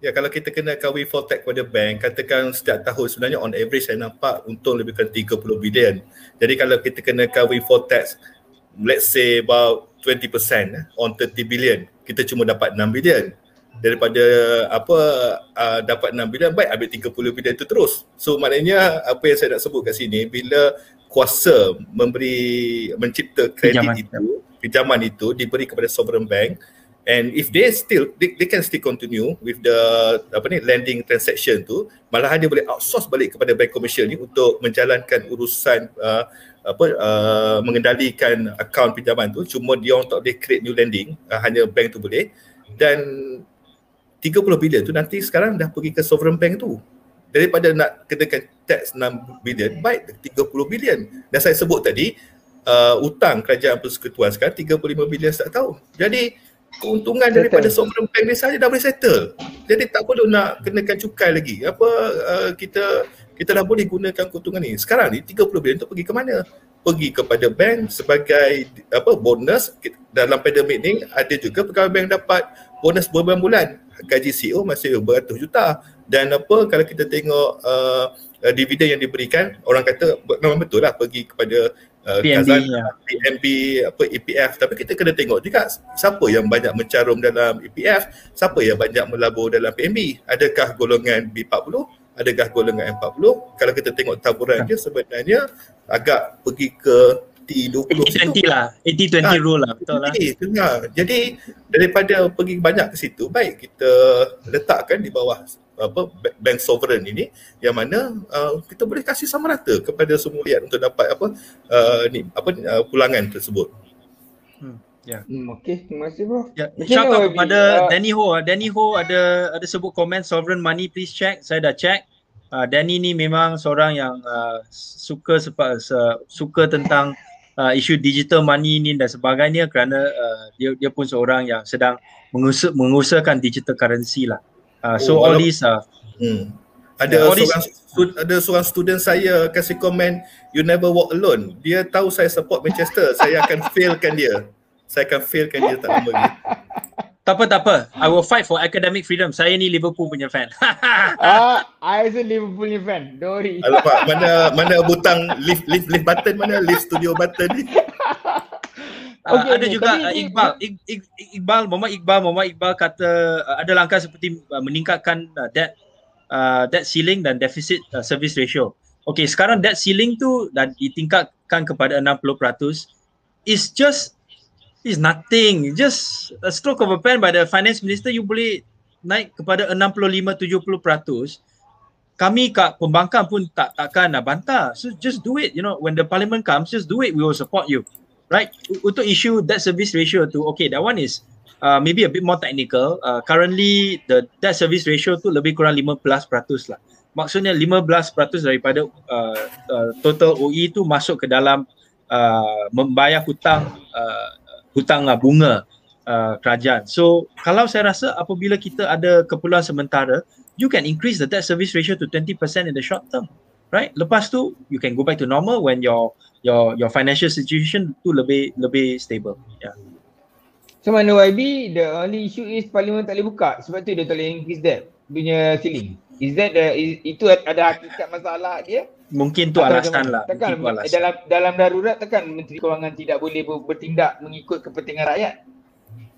Ya kalau kita kena kawin for tax kepada bank, katakan setiap tahun sebenarnya on average saya nampak untung lebih kurang 30 bilion. Jadi kalau kita kena kawin for tax, let's say about 20% eh, on 30 billion, kita cuma dapat 6 bilion. Daripada apa uh, dapat 6 bilion, baik ambil 30 bilion itu terus. So maknanya apa yang saya nak sebut kat sini, bila kuasa memberi mencipta kredit Pinjaman. itu, pinjaman itu diberi kepada sovereign bank, And if they still they, they can still continue with the apa ni lending transaction tu, malahan dia boleh outsource balik kepada bank komersial ni untuk menjalankan urusan uh, apa uh, mengendalikan akaun pinjaman tu. Cuma dia orang tak boleh create new lending, uh, hanya bank tu boleh. Dan 30 bilion tu nanti sekarang dah pergi ke sovereign bank tu. Daripada nak kenakan tax 6 bilion, baik 30 bilion. Dan saya sebut tadi, uh, utang kerajaan persekutuan sekarang 35 bilion setiap tahun. Jadi keuntungan daripada Settle. sovereign bank ni saja dah boleh settle. Jadi tak perlu nak kenakan cukai lagi. Apa uh, kita kita dah boleh gunakan keuntungan ni. Sekarang ni 30 bilion tu pergi ke mana? Pergi kepada bank sebagai apa bonus dalam pandemik ni ada juga pegawai bank dapat bonus berbulan-bulan. Gaji CEO masih beratus juta dan apa kalau kita tengok uh, uh, dividen yang diberikan orang kata memang betul lah pergi kepada uh, PNB, khazanah, ya. Apa EPF tapi kita kena tengok juga siapa yang banyak mencarum dalam EPF siapa yang banyak melabur dalam PNB adakah golongan B40 adakah golongan M40 kalau kita tengok taburan dia sebenarnya agak pergi ke T20 situ 80-20 lah. 80-20 Ah, rule lah. Betul lah. tengah. Jadi daripada pergi banyak ke situ, baik kita letakkan di bawah apa ba- bank sovereign ini yang mana uh, kita boleh kasih sama rata kepada semua rakyat untuk dapat apa uh, ni apa uh, pulangan tersebut. Hmm, okay, terima kasih bro. Ya, Macam shout out kepada Uh, Danny Ho. Danny Ho ada ada sebut komen sovereign money please check. Saya dah check. Uh, Danny ni memang seorang yang uh, suka sepa, se, suka tentang uh, isu digital money ni dan sebagainya kerana uh, dia dia pun seorang yang sedang mengusah, mengusahakan digital currency lah. Uh, so Oh, all these uh, Hmm. Ada all this- seorang stu- ada seorang student saya kasih komen you never walk alone. Dia tahu saya support Manchester, saya akan failkan dia. Saya akan failkan dia tak lama lagi. tak apa tak apa. I will fight for academic freedom. Saya ni Liverpool punya fan. Ah, I also Liverpool ni fan. Don't worry. Alamak, mana mana butang lift lift lift button mana lift studio button ni. Uh, Okey, ada juga uh, Iqbal Ik- Iqbal Muhammad Iqbal Muhammad Iqbal kata uh, ada langkah seperti uh, meningkatkan uh, debt uh, debt ceiling dan deficit uh, service ratio. Okey, sekarang debt ceiling tu dah ditingkatkan kepada 60%. Is just is nothing. Just a stroke of a pen by the finance minister you boleh naik kepada 65 70%. Kami kat pembangkang pun tak takkan nak bantah. So just do it, you know, when the parliament comes just do it, we will support you right? Untuk isu debt service ratio tu okay that one is uh, maybe a bit more technical. Uh, currently the debt service ratio tu lebih kurang 15% lah. Maksudnya 15% daripada uh, uh, total OE tu masuk ke dalam uh, membayar hutang uh, hutang uh, bunga uh, kerajaan. So kalau saya rasa apabila kita ada keperluan sementara you can increase the debt service ratio to 20% in the short term right lepas tu you can go back to normal when your your your financial situation tu lebih lebih stable. Yeah. So mana YB, the only issue is parlimen tak boleh buka. Sebab tu dia tak boleh increase debt punya ceiling. Is that the, is, itu ada hakikat masalah dia? Mungkin tu alasan lah. Takkan tu alasan. dalam dalam darurat takkan Menteri Kewangan tidak boleh bertindak mengikut kepentingan rakyat?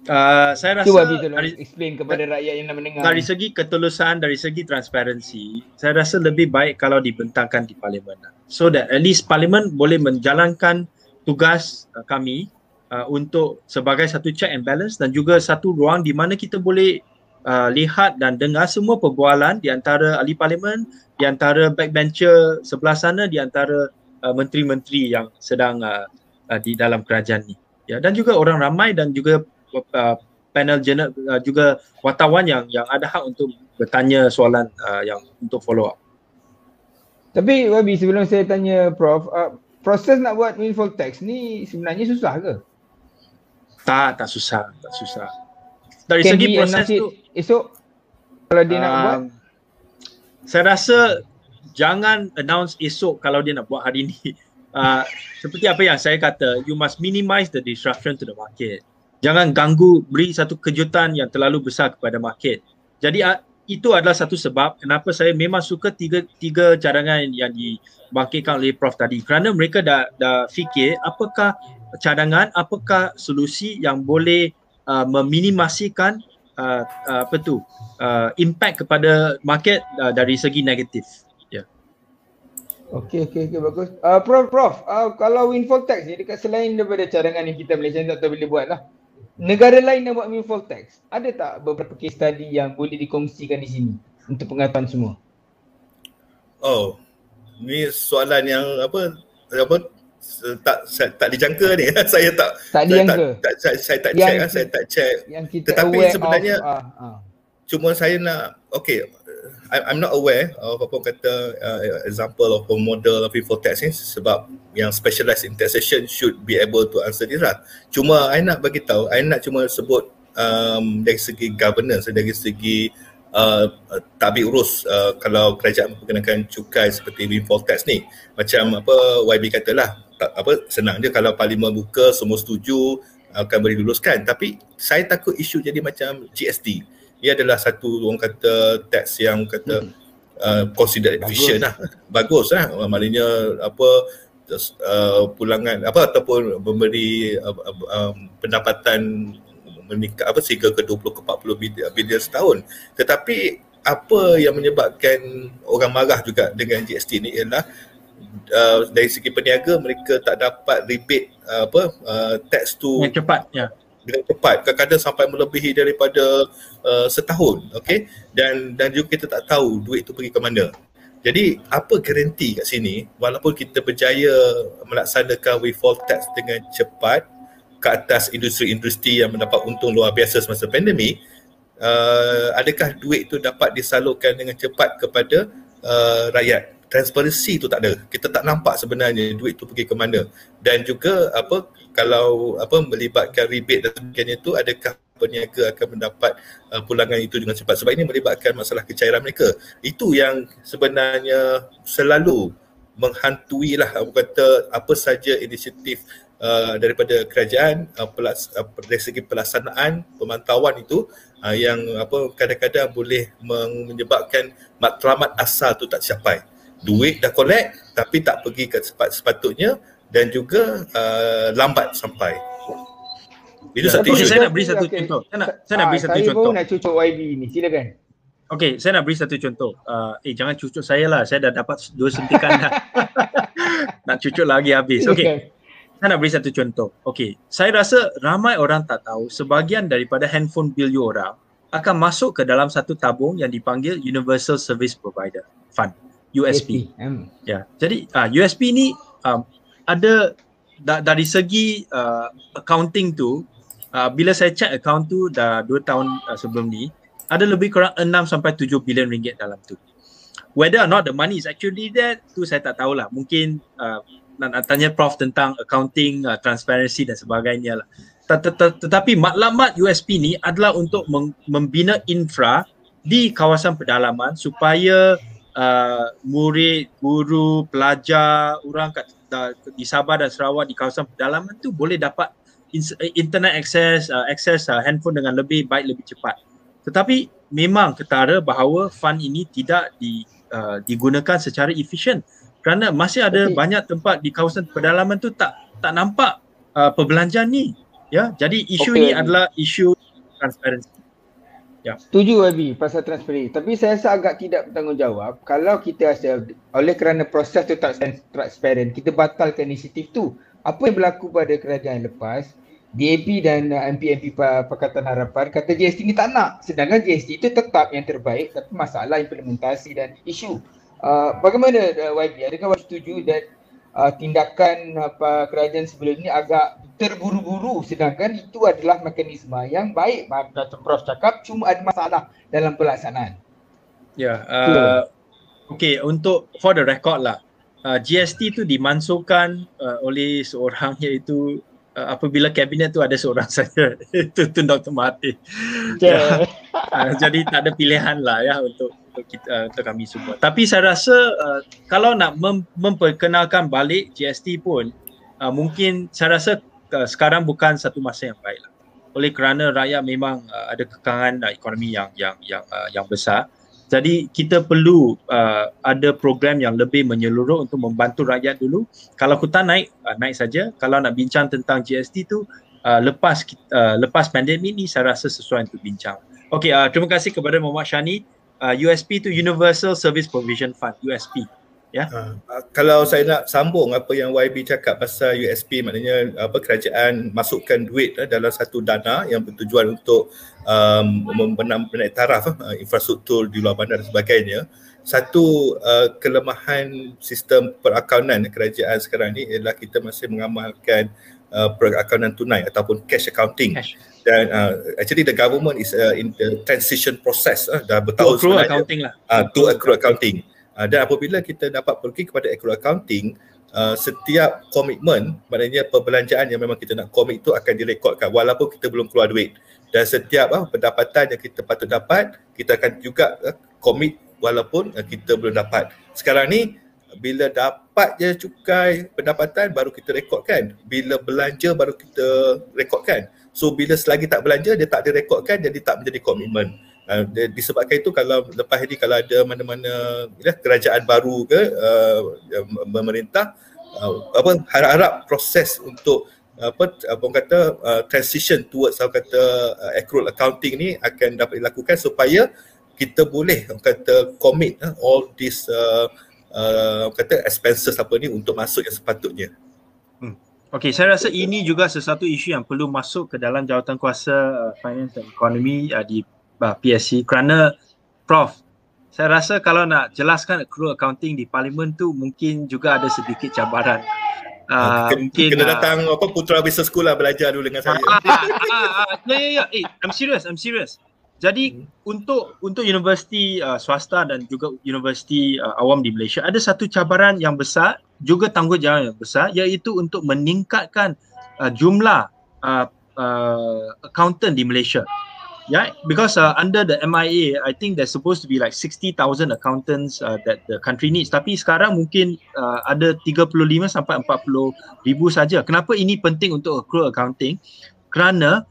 Uh, saya rasa Cuba tolong explain kepada rakyat yang nak mendengar. Dari segi ketulusan, dari segi transparansi, saya rasa lebih baik kalau dibentangkan di parlimen. So that at least parlimen boleh menjalankan tugas uh, kami uh, untuk sebagai satu check and balance dan juga satu ruang di mana kita boleh uh, lihat dan dengar semua perbualan di antara ahli parlimen, di antara backbencher sebelah sana, di antara uh, menteri-menteri yang sedang uh, uh, di dalam kerajaan ni. Ya dan juga orang ramai dan juga uh, panel jurnal uh, juga wartawan yang yang ada hak untuk bertanya soalan uh, yang untuk follow up. Tapi Wabi sebelum saya tanya Prof, uh, proses nak buat windfall tax ni sebenarnya susah ke? Tak, tak susah, tak susah. Dari Can segi proses tu esok kalau dia uh, nak buat saya rasa jangan announce esok kalau dia nak buat hari ni. Uh, seperti apa yang saya kata, you must minimize the disruption to the market. Jangan ganggu beri satu kejutan yang terlalu besar kepada market. Jadi itu adalah satu sebab kenapa saya memang suka tiga tiga cadangan yang dibangkitkan oleh Prof tadi. Kerana mereka dah dah fikir apakah cadangan, apakah solusi yang boleh uh, meminimasikan uh, uh, apa tu uh, impact kepada market uh, dari segi negatif. Okey okey okey bagus. Uh, prof prof, uh, kalau windfall tax ni dekat selain daripada cadangan yang kita Malaysia tak tahu boleh buat lah. Negara lain yang buat windfall tax, ada tak beberapa case study yang boleh dikongsikan di sini untuk pengetahuan semua? Oh, ni soalan yang apa apa tak saya, tak dijangka ni saya tak tak dijangka tak, tak, saya, saya tak check saya tak check yang kita tetapi sebenarnya of, uh, uh. cuma saya nak okay I'm not aware of apa kata uh, example of a model of info tax ni sebab yang specialized in taxation should be able to answer this lah. Cuma I nak bagi tahu, I nak cuma sebut um, dari segi governance, dari segi uh, tabik urus uh, kalau kerajaan memperkenalkan cukai seperti windfall tax ni. Macam apa YB katalah, tak, apa senang je kalau parlimen buka semua setuju akan boleh luluskan. Tapi saya takut isu jadi macam GST ia adalah satu orang kata tax yang kata hmm. uh, considered efficient lah. Bagus lah. Maknanya apa uh, pulangan apa ataupun memberi uh, um, pendapatan meningkat apa sehingga ke 20 ke 40 bilion, bilion setahun. Tetapi apa yang menyebabkan orang marah juga dengan GST ni ialah uh, dari segi peniaga mereka tak dapat rebate uh, apa uh, tax tu yang cepat ya dengan cepat kadang-kadang sampai melebihi daripada uh, setahun okey dan dan juga kita tak tahu duit tu pergi ke mana. Jadi apa garanti kat sini? Walaupun kita berjaya melaksanakan windfall tax dengan cepat ke atas industri-industri yang mendapat untung luar biasa semasa pandemik uh, adakah duit tu dapat disalurkan dengan cepat kepada uh, rakyat transparansi tu tak ada. Kita tak nampak sebenarnya duit tu pergi ke mana. Dan juga apa kalau apa melibatkan rebate dan sebagainya tu adakah peniaga akan mendapat uh, pulangan itu dengan cepat sebab ini melibatkan masalah kecairan mereka. Itu yang sebenarnya selalu menghantui lah apa kata apa saja inisiatif uh, daripada kerajaan uh, pelas, uh, dari segi pelaksanaan pemantauan itu uh, yang apa kadang-kadang boleh menyebabkan matlamat asal tu tak capai duit dah collect tapi tak pergi ke sepat sepatutnya dan juga uh, lambat sampai. Itu ya, satu okay, saya nak beri satu okay. contoh. Saya nak saya nak beri ah, satu saya contoh. Saya nak cucuk YB ni. Silakan. Okey, saya nak beri satu contoh. Uh, eh jangan cucuk saya lah. Saya dah dapat dua sentikan dah. nak cucuk lagi habis. Okey. Saya nak beri satu contoh. Okey, saya rasa ramai orang tak tahu sebahagian daripada handphone bill you orang akan masuk ke dalam satu tabung yang dipanggil Universal Service Provider Fund. USP. Hmm. Ya. Jadi uh, ah, USP ni um, ada da- dari segi uh, accounting tu uh, bila saya check account tu dah 2 tahun uh, sebelum ni ada lebih kurang 6 sampai 7 bilion ringgit dalam tu. Whether or not the money is actually there tu saya tak tahulah. Mungkin uh, nak tanya prof tentang accounting, uh, transparency dan sebagainya lah. Tetapi maklumat USP ni adalah untuk membina infra di kawasan pedalaman supaya uh, murid, guru, pelajar, orang kat di Sabah dan Sarawak di kawasan pedalaman tu boleh dapat internet access, uh, access uh, handphone dengan lebih baik, lebih cepat. Tetapi memang ketara bahawa fund ini tidak di, uh, digunakan secara efisien kerana masih ada okay. banyak tempat di kawasan pedalaman tu tak tak nampak uh, perbelanjaan ni. Ya, jadi isu okay. ini adalah isu transparansi. Ya. Setuju Abi pasal transparansi. Tapi saya rasa agak tidak bertanggungjawab kalau kita rasa oleh kerana proses tu tak transparan, kita batalkan inisiatif tu. Apa yang berlaku pada kerajaan lepas, DAP dan uh, MP-MP Pakatan Harapan kata GST ni tak nak. Sedangkan GST itu tetap yang terbaik tapi masalah implementasi dan isu. Uh, bagaimana uh, YB? Adakah YB setuju dan uh, tindakan apa kerajaan sebelum ini agak terburu-buru sedangkan itu adalah mekanisme yang baik macam Prof cakap cuma ada masalah dalam pelaksanaan. Ya, yeah, uh, okay untuk for the record lah uh, GST tu dimansuhkan uh, oleh seorang iaitu uh, apabila kabinet tu ada seorang saja itu tu Dr. Mahathir. Yeah. uh, jadi tak ada pilihan lah ya untuk untuk kita uh, untuk kami semua. Tapi saya rasa uh, kalau nak mem- memperkenalkan balik GST pun uh, mungkin saya rasa uh, sekarang bukan satu masa yang baik lah. Oleh kerana rakyat memang uh, ada kekangan uh, ekonomi yang yang yang uh, yang besar. Jadi kita perlu uh, ada program yang lebih menyeluruh untuk membantu rakyat dulu. Kalau kita naik, uh, naik saja. Kalau nak bincang tentang GST tu uh, lepas uh, lepas pandemik ni saya rasa sesuai untuk bincang. Okey, uh, terima kasih kepada Muhammad Shani. Uh, USP tu Universal Service Provision Fund, USP ya. Uh, kalau saya nak sambung apa yang YB cakap pasal USP maknanya apa kerajaan masukkan duit uh, dalam satu dana yang bertujuan untuk um, membenam menaik taraf uh, infrastruktur di luar bandar dan sebagainya. Satu uh, kelemahan sistem perakaunan kerajaan sekarang ni ialah kita masih mengamalkan uh, perakaunan tunai ataupun cash accounting. Cash. Dan uh, actually the government is uh, in the transition process uh, dah bertahun to accrue accounting lah. Uh, to accrue accounting. Uh, dan apabila kita dapat pergi kepada accrual accounting, uh, setiap komitmen, maknanya perbelanjaan yang memang kita nak komit itu akan direkodkan walaupun kita belum keluar duit. Dan setiap uh, pendapatan yang kita patut dapat, kita akan juga uh, komit walaupun uh, kita belum dapat. Sekarang ni, bila dapat je cukai pendapatan baru kita rekodkan. Bila belanja baru kita rekodkan. So bila selagi tak belanja dia tak direkodkan jadi tak menjadi komitmen. Uh, disebabkan itu kalau lepas ini kalau ada mana-mana ya, kerajaan baru ke uh, pemerintah uh, apa harap-harap proses untuk apa apa kata uh, transition towards apa kata uh, accrual accounting ni akan dapat dilakukan supaya kita boleh kata commit uh, all this uh, uh, kata expenses apa ni untuk masuk yang sepatutnya. Okey, saya rasa ini juga sesuatu isu yang perlu masuk ke dalam jawatan kuasa uh, finance dan ekonomi uh, di uh, PSC kerana Prof saya rasa kalau nak jelaskan accrual accounting di parlimen tu mungkin juga ada sedikit cabaran. Uh, kena, mungkin kena datang uh, apa Putra Business School lah belajar dulu dengan saya. Ah, ah, ah, ya ya ya. Eh, I'm serious, I'm serious. Jadi hmm. untuk untuk universiti uh, swasta dan juga universiti uh, awam di Malaysia ada satu cabaran yang besar juga tanggungjawab yang besar iaitu untuk meningkatkan uh, jumlah uh, uh, accountant di Malaysia. Yeah, because uh, under the MIA, I think there's supposed to be like 60,000 accountants uh, that the country needs. Tapi sekarang mungkin uh, ada 35 sampai 40 ribu saja. Kenapa ini penting untuk accrual accounting? Kerana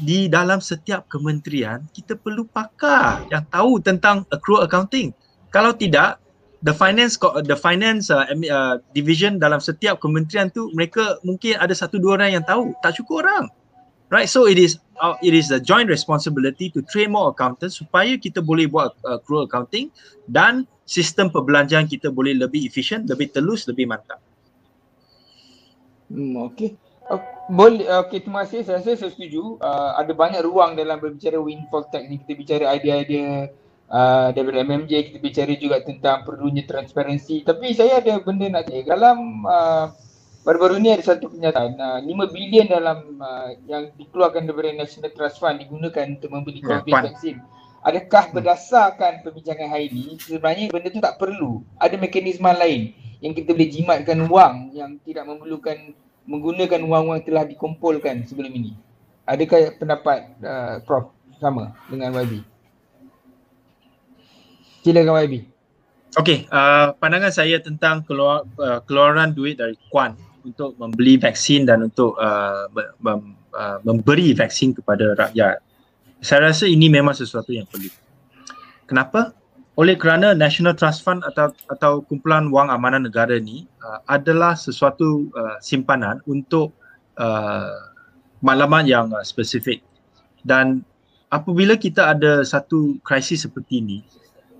di dalam setiap kementerian kita perlu pakar yang tahu tentang accrual accounting. Kalau tidak, the finance the finance uh, uh, division dalam setiap kementerian tu mereka mungkin ada satu dua orang yang tahu, tak cukup orang. Right? So it is uh, it is a joint responsibility to train more accountants supaya kita boleh buat uh, accrual accounting dan sistem perbelanjaan kita boleh lebih efisien lebih telus lebih mantap. Hmm okey uh, boleh okey terima kasih. Saya rasa saya setuju. Uh, ada banyak ruang dalam berbicara windfall tax ni kita bicara idea-idea uh, daripada MMJ kita bicara juga tentang perlunya transparansi tapi saya ada benda nak tanya dalam uh, baru-baru ni ada satu kenyataan. Uh, 5 bilion dalam uh, yang dikeluarkan daripada National Trust Fund digunakan untuk membeli ya, COVID yeah, vaksin. Adakah berdasarkan perbincangan hari ini sebenarnya benda tu tak perlu. Ada mekanisme lain yang kita boleh jimatkan wang yang tidak memerlukan menggunakan wang-wang telah dikumpulkan sebelum ini. Adakah pendapat uh, Prof sama dengan YB? Silakan YB. Okey, uh, pandangan saya tentang keluar, uh, keluaran duit dari Kuan untuk membeli vaksin dan untuk uh, uh, memberi vaksin kepada rakyat. Saya rasa ini memang sesuatu yang perlu. Kenapa? Oleh kerana National Trust Fund atau atau kumpulan wang amanah negara ni uh, adalah sesuatu uh, simpanan untuk uh, maklumat yang uh, spesifik. Dan apabila kita ada satu krisis seperti ini,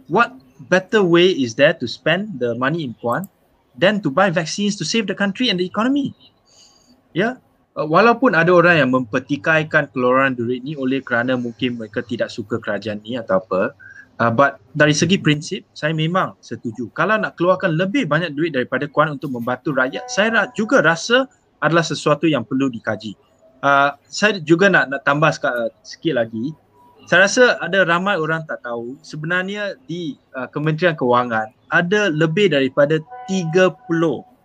what better way is there to spend the money in Puan than to buy vaccines to save the country and the economy? Ya, yeah? walaupun ada orang yang mempertikaikan keluaran duit ni oleh kerana mungkin mereka tidak suka kerajaan ni atau apa, uh, but dari segi prinsip saya memang setuju. Kalau nak keluarkan lebih banyak duit daripada Kuan untuk membantu rakyat, saya juga rasa adalah sesuatu yang perlu dikaji. Uh, saya juga nak nak tambah sikit lagi saya rasa ada ramai orang tak tahu sebenarnya di uh, Kementerian Kewangan ada lebih daripada 30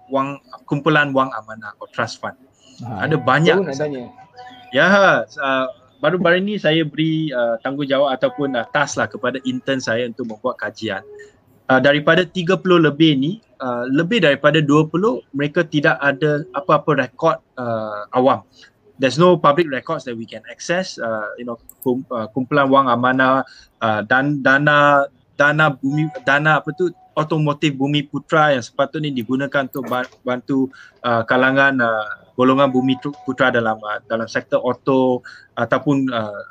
wang kumpulan wang amanah atau trust fund. Ha, ada banyak. Ya, uh, baru-baru ini saya beri uh, tanggungjawab ataupun uh, task lah kepada intern saya untuk membuat kajian. Uh, daripada 30 lebih ni, uh, lebih daripada 20 mereka tidak ada apa-apa rekod uh, awam there's no public records that we can access uh, you know kum, uh, kumpulan wang amanah uh, dan dana dana bumi dana apa tu otomotif bumi putra yang sepatutnya digunakan untuk bantu uh, kalangan uh, golongan bumi putra dalam uh, dalam sektor auto ataupun uh,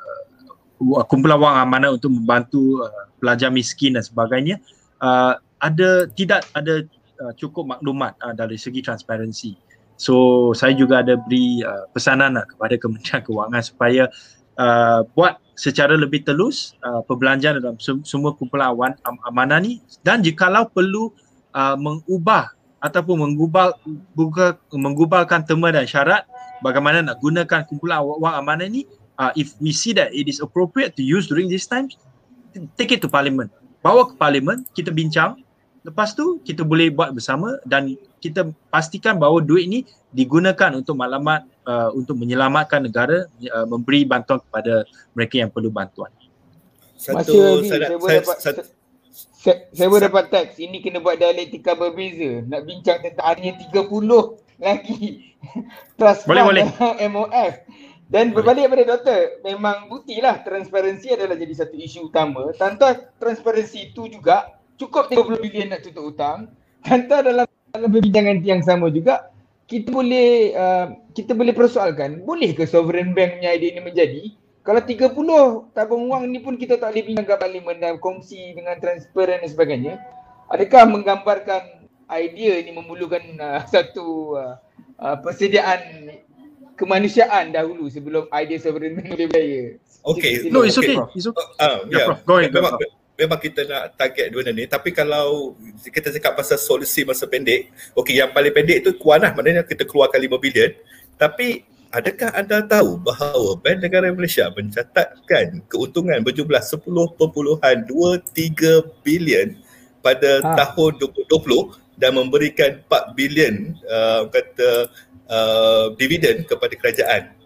kumpulan wang amanah untuk membantu uh, pelajar miskin dan sebagainya uh, ada tidak ada uh, cukup maklumat uh, dari segi transparansi So saya juga ada beri uh, pesanan lah kepada Kementerian Kewangan supaya uh, buat secara lebih telus uh, perbelanjaan dalam semua kumpulan awan am- amanah ni. Dan jikalau perlu uh, mengubah ataupun menggubal buka, menggubalkan terma dan syarat bagaimana nak gunakan kumpulan wang amanah ni uh, if we see that it is appropriate to use during this times take it to parliament bawa ke parliament kita bincang lepas tu kita boleh buat bersama dan kita pastikan bahawa duit ini digunakan untuk maklumat uh, untuk menyelamatkan negara uh, memberi bantuan kepada mereka yang perlu bantuan. Satu saya, saya, saya, dapat, satu, saya, saya boleh dapat teks ini kena buat dialektika berbeza. Nak bincang tentang hari yang 30 lagi. Trust boleh, boleh. MOF dan berbalik pada doktor memang buktilah transparansi adalah jadi satu isu utama. Tanpa transparansi itu juga cukup 30 bilion nak tutup hutang. Tanpa dalam dalam perbincangan yang sama juga kita boleh uh, kita boleh persoalkan boleh ke sovereign bank punya idea ini menjadi kalau 30 tabung wang ni pun kita tak boleh bincang kat parlimen dan kongsi dengan transparan dan sebagainya adakah menggambarkan idea ini memerlukan uh, satu uh, uh, persediaan kemanusiaan dahulu sebelum idea sovereign boleh berjaya Okay. No, it's okay. It's okay. Uh, uh, yeah, yeah. Go ahead. Ahead memang kita nak target dua ni tapi kalau kita cakap pasal solusi masa pendek okey yang paling pendek tu kuan lah maknanya kita keluarkan 5 bilion tapi adakah anda tahu bahawa Bank Negara Malaysia mencatatkan keuntungan berjumlah 10.23 bilion pada ha. tahun 2020 dan memberikan 4 bilion uh, kata uh, dividen kepada kerajaan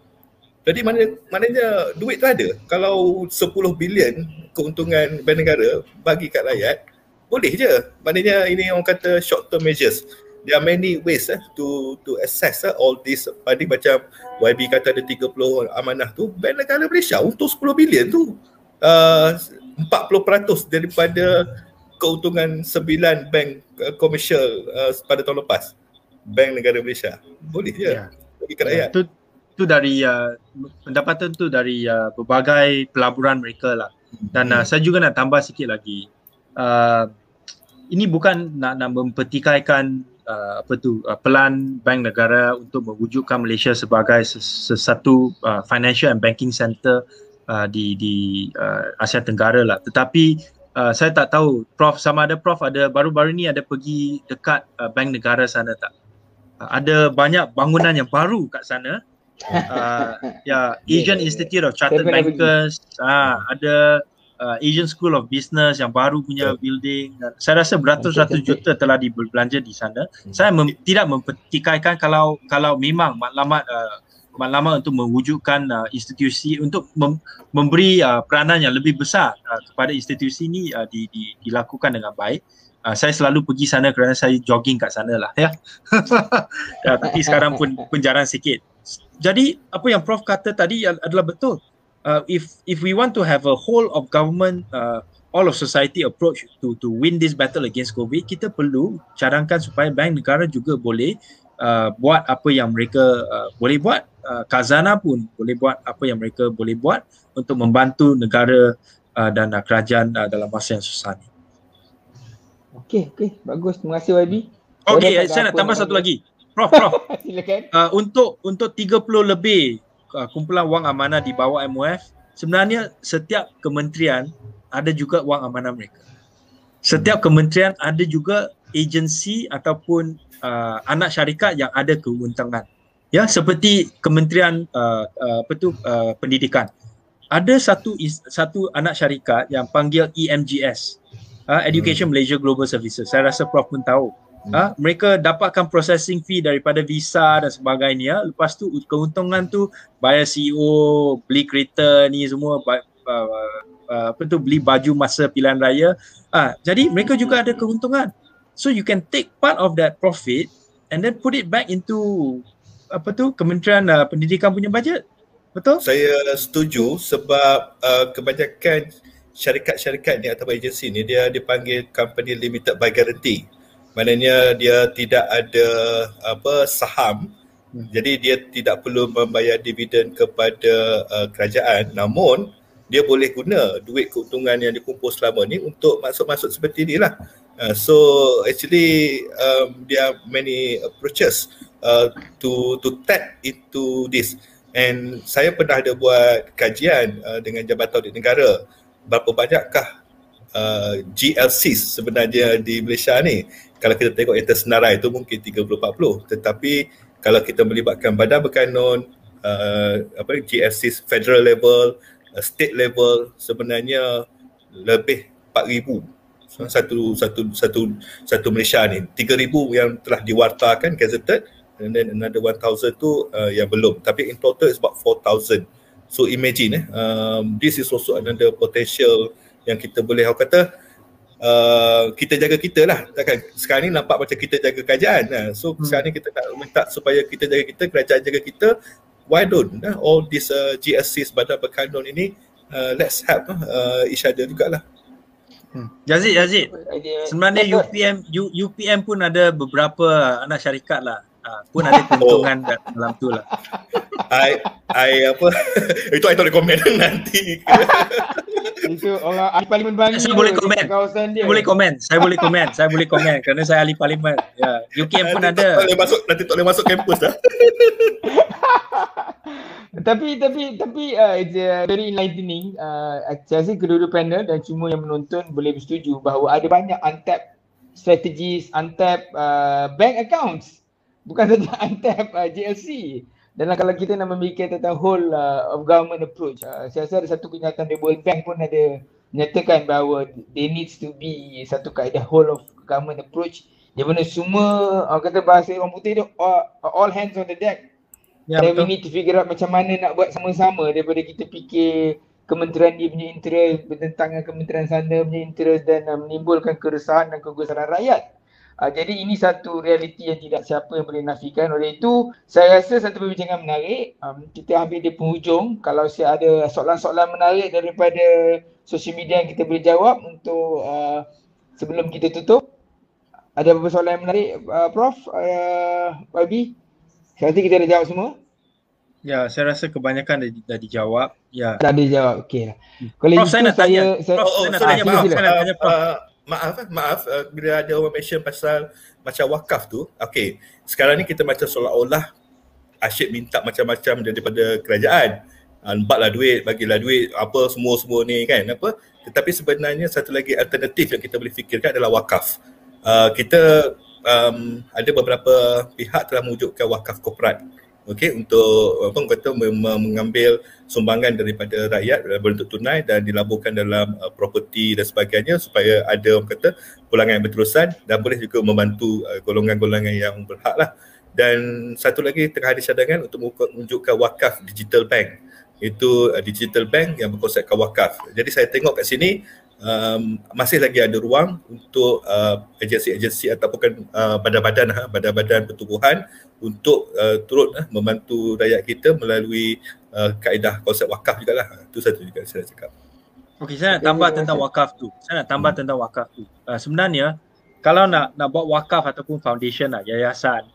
jadi mana maknanya duit tu ada. Kalau 10 bilion keuntungan bank negara bagi kat rakyat, boleh je. Maknanya ini orang kata short term measures. There are many ways eh, to to assess eh, all this. Tadi macam YB kata ada 30 amanah tu, bank negara Malaysia untuk 10 bilion tu uh, 40% daripada keuntungan 9 bank uh, komersial uh, pada tahun lepas. Bank negara Malaysia. Boleh je. Yeah. Bagi kat rakyat. Yeah, tu dari uh, pendapatan tu dari uh, berbagai pelaburan mereka lah dan uh, saya juga nak tambah sikit lagi uh, ini bukan nak nak mempertikaikan uh, apa tu uh, pelan bank negara untuk mewujudkan Malaysia sebagai sesuatu uh, financial and banking center uh, di di uh, Asia Tenggara lah. Tetapi uh, saya tak tahu prof sama ada prof ada baru-baru ni ada pergi dekat uh, bank negara sana tak? Uh, ada banyak bangunan yang baru kat sana. Uh, ya Asian yeah, Institute of Chartered Bankers ah uh, ada uh, Asian School of Business yang baru punya yeah. building dan saya rasa beratus-ratus juta telah dibelanja di sana hmm. saya mem- tidak mempertikaikan kalau kalau memang maklumat uh, maklumat untuk mewujudkan uh, institusi untuk mem- memberi uh, peranan yang lebih besar uh, kepada institusi ini uh, di- di- dilakukan dengan baik uh, saya selalu pergi sana kerana saya jogging kat sana lah ya. ya tapi sekarang pun pun jarang sikit jadi apa yang prof kata tadi adalah betul uh, if if we want to have a whole of government uh, all of society approach to to win this battle against covid kita perlu cadangkan supaya bank negara juga boleh uh, buat apa yang mereka uh, boleh buat uh, khazanah pun boleh buat apa yang mereka boleh buat untuk membantu negara uh, dan uh, kerajaan uh, dalam masa yang susah ni Okey, okey. Bagus. Terima kasih YB. Okey, saya nak tambah satu lagi. Prof, Prof. Silakan. Uh, untuk untuk 30 lebih uh, kumpulan wang amanah di bawah MOF, sebenarnya setiap kementerian ada juga wang amanah mereka. Setiap kementerian ada juga agensi ataupun uh, anak syarikat yang ada keuntungan. Ya, seperti kementerian uh, uh, apa tu uh, pendidikan. Ada satu satu anak syarikat yang panggil EMGS uh, Education hmm. Malaysia Global Services. Saya rasa Prof pun tahu. Uh, mereka dapatkan processing fee daripada visa dan sebagainya. Lepas tu keuntungan tu bayar CEO, beli kereta ni semua uh, uh, apa tu beli baju masa pilihan raya. Uh, jadi mereka juga ada keuntungan. So you can take part of that profit and then put it back into apa tu Kementerian uh, Pendidikan punya bajet. Betul? Saya setuju sebab uh, kebanyakan syarikat-syarikat ni atau agensi ni dia dipanggil company limited by guarantee. Maknanya dia tidak ada apa saham. Hmm. Jadi dia tidak perlu membayar dividen kepada uh, kerajaan namun dia boleh guna duit keuntungan yang dikumpul selama ni untuk masuk-masuk seperti ni lah. Uh, so actually um, there are many approaches uh, to to tap into this. And saya pernah ada buat kajian uh, dengan Jabatan Audit Negara berapa banyakkah uh, GLCs sebenarnya di Malaysia ni kalau kita tengok yang tersenarai itu mungkin 30-40 tetapi kalau kita melibatkan badan berkanun uh, apa GLCs federal level uh, state level sebenarnya lebih 4000 satu satu satu satu Malaysia ni. 3000 yang telah diwartakan gazetted and then another 1000 tu uh, yang belum. Tapi in total is about 4000 So imagine eh, um, this is also another potential yang kita boleh aku kata uh, kita jaga kita lah. Takkan sekarang ni nampak macam kita jaga kerajaan. Nah. So hmm. sekarang ni kita nak minta supaya kita jaga kita, kerajaan jaga kita. Why don't nah, all this uh, GSCs badan berkanun ini uh, let's help uh, each other jugalah. Hmm. Yazid, Yazid. Sebenarnya UPM UPM pun ada beberapa anak syarikat lah uh, pun ada keuntungan oh. dalam tu lah. I, I apa, itu I tak boleh komen nanti. itu orang ahli parlimen bangsa. Saya boleh komen. Saya boleh komen. Saya boleh komen. Saya boleh komen kerana saya ahli parlimen. Ya, UKM pun ada. Tak boleh masuk, nanti tak boleh masuk kampus dah. tapi tapi tapi uh, it's uh, very enlightening. Uh, saya rasa kedua-dua panel dan semua yang menonton boleh bersetuju bahawa ada banyak untapped strategies, untapped uh, bank accounts bukan saja untap uh, GLC dan kalau kita nak memikir tentang whole uh, of government approach uh, saya rasa ada satu kenyataan dari World Bank pun ada menyatakan bahawa there needs to be satu kaedah whole of government approach. Di mana semua uh, kata bahasa orang putih tu all, all hands on the deck. Ya, and we need to figure out macam mana nak buat sama-sama daripada kita fikir kementerian dia punya interest bertentangan kementerian sana punya interest dan uh, menimbulkan keresahan dan kegusaran rakyat Uh, jadi ini satu realiti yang tidak siapa yang boleh nafikan. Oleh itu, saya rasa satu perbincangan menarik. Um, kita ambil di penghujung. Kalau saya ada soalan-soalan menarik daripada sosial media yang kita boleh jawab untuk uh, sebelum kita tutup. Ada beberapa soalan yang menarik, uh, Prof? Uh, YB? Saya rasa kita dah jawab semua. Ya, saya rasa kebanyakan dah, dah dijawab. Ya. Dah dijawab. Okey. Kalau Prof, saya nak tanya. Saya, Prof, saya nak tanya. Prof, saya nak tanya. Prof. Maaf eh, maaf uh, bila ada orang mention pasal macam wakaf tu okey. Sekarang ni kita macam seolah-olah asyik minta macam-macam daripada kerajaan. Uh, duit bagilah duit apa semua-semua ni kan apa. Tetapi sebenarnya satu lagi alternatif yang kita boleh fikirkan adalah wakaf. Uh, kita um, ada beberapa pihak telah mewujudkan wakaf korporat okey untuk apa kata mengambil sumbangan daripada rakyat berbentuk tunai dan dilaburkan dalam uh, properti dan sebagainya supaya ada orang kata pulangan yang berterusan dan boleh juga membantu uh, golongan-golongan yang berhak lah. Dan satu lagi tengah ada cadangan untuk menunjukkan wakaf digital bank. Itu uh, digital bank yang berkonsepkan wakaf. Jadi saya tengok kat sini um, masih lagi ada ruang untuk uh, agensi-agensi ataupun uh, badan-badan uh, badan-badan pertubuhan untuk uh, turut uh, membantu rakyat kita melalui uh, kaedah konsep wakaf juga lah. Itu satu juga saya cakap. Okey, saya nak tambah tentang wakaf tu. Saya nak tambah hmm. tentang wakaf tu. Uh, sebenarnya kalau nak nak buat wakaf ataupun foundation lah, yayasan,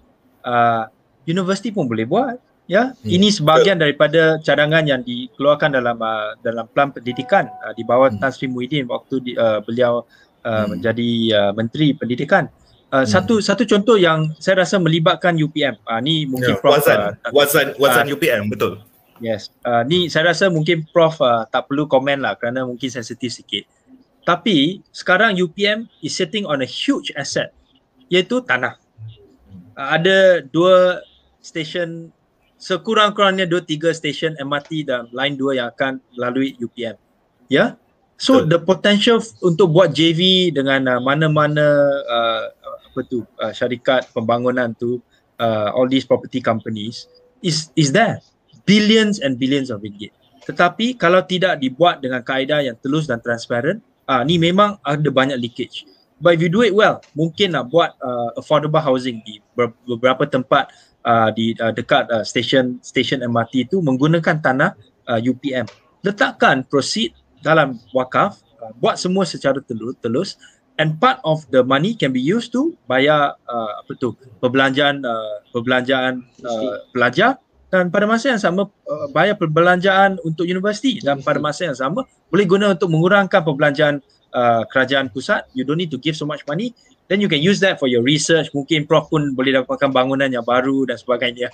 uh, universiti pun boleh buat. Ya, hmm. ini sebahagian daripada cadangan yang dikeluarkan dalam uh, dalam plan pendidikan uh, di bawah hmm. Tan Sri Muhyiddin waktu di, uh, beliau uh, hmm. menjadi uh, menteri pendidikan. Uh, hmm. Satu satu contoh yang saya rasa melibatkan UPM. Uh, ni mungkin yeah, Prof Wazan uh, Wazan, Wazan uh, UPM betul. Yes. Uh, ni saya rasa mungkin Prof uh, tak perlu komen lah kerana mungkin sensitif sikit. Tapi sekarang UPM is sitting on a huge asset iaitu tanah. Uh, ada dua stesen sekurang-kurangnya dua tiga stesen MRT dan line dua yang akan melalui UPM. Ya. Yeah? So Betul. the potential untuk buat JV dengan uh, mana-mana uh, apa tu uh, syarikat pembangunan tu uh, all these property companies is is there billions and billions of ringgit. Tetapi kalau tidak dibuat dengan kaedah yang telus dan transparent, uh, ni memang ada banyak leakage. But if you do it well, mungkin nak buat uh, affordable housing di beberapa tempat uh, di uh, dekat uh, station station MRT itu menggunakan tanah uh, UPM. Letakkan proceed dalam wakaf, uh, buat semua secara telus, telus and part of the money can be used to bayar uh, apa tu perbelanjaan uh, perbelanjaan uh, pelajar. Dan pada masa yang sama uh, bayar perbelanjaan untuk universiti. Dan pada masa yang sama boleh guna untuk mengurangkan perbelanjaan uh, kerajaan pusat. You don't need to give so much money then you can use that for your research mungkin prof pun boleh dapatkan bangunan yang baru dan sebagainya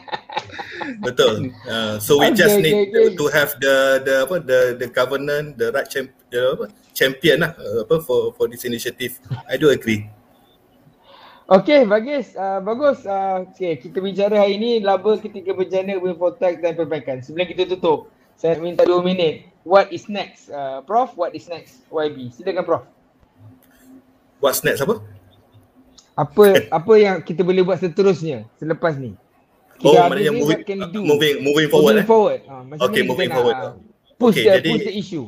betul uh, so we just need to, to have the the apa the the governance the right champ, the, apa, champion lah uh, apa for for this initiative i do agree Okey, bagus. Uh, bagus. Uh, okay, kita bicara hari ini laba ketika bencana Winfotex dan perbaikan. Sebelum kita tutup, saya minta dua minit. What is next? Uh, Prof, what is next? YB. Silakan Prof what's next apa? Apa apa yang kita boleh buat seterusnya selepas ni? Kita oh, maknanya moving, moving moving forward. Moving eh? forward. Ha, okay, moving forward. Uh, push okay, the, jadi, push the issue.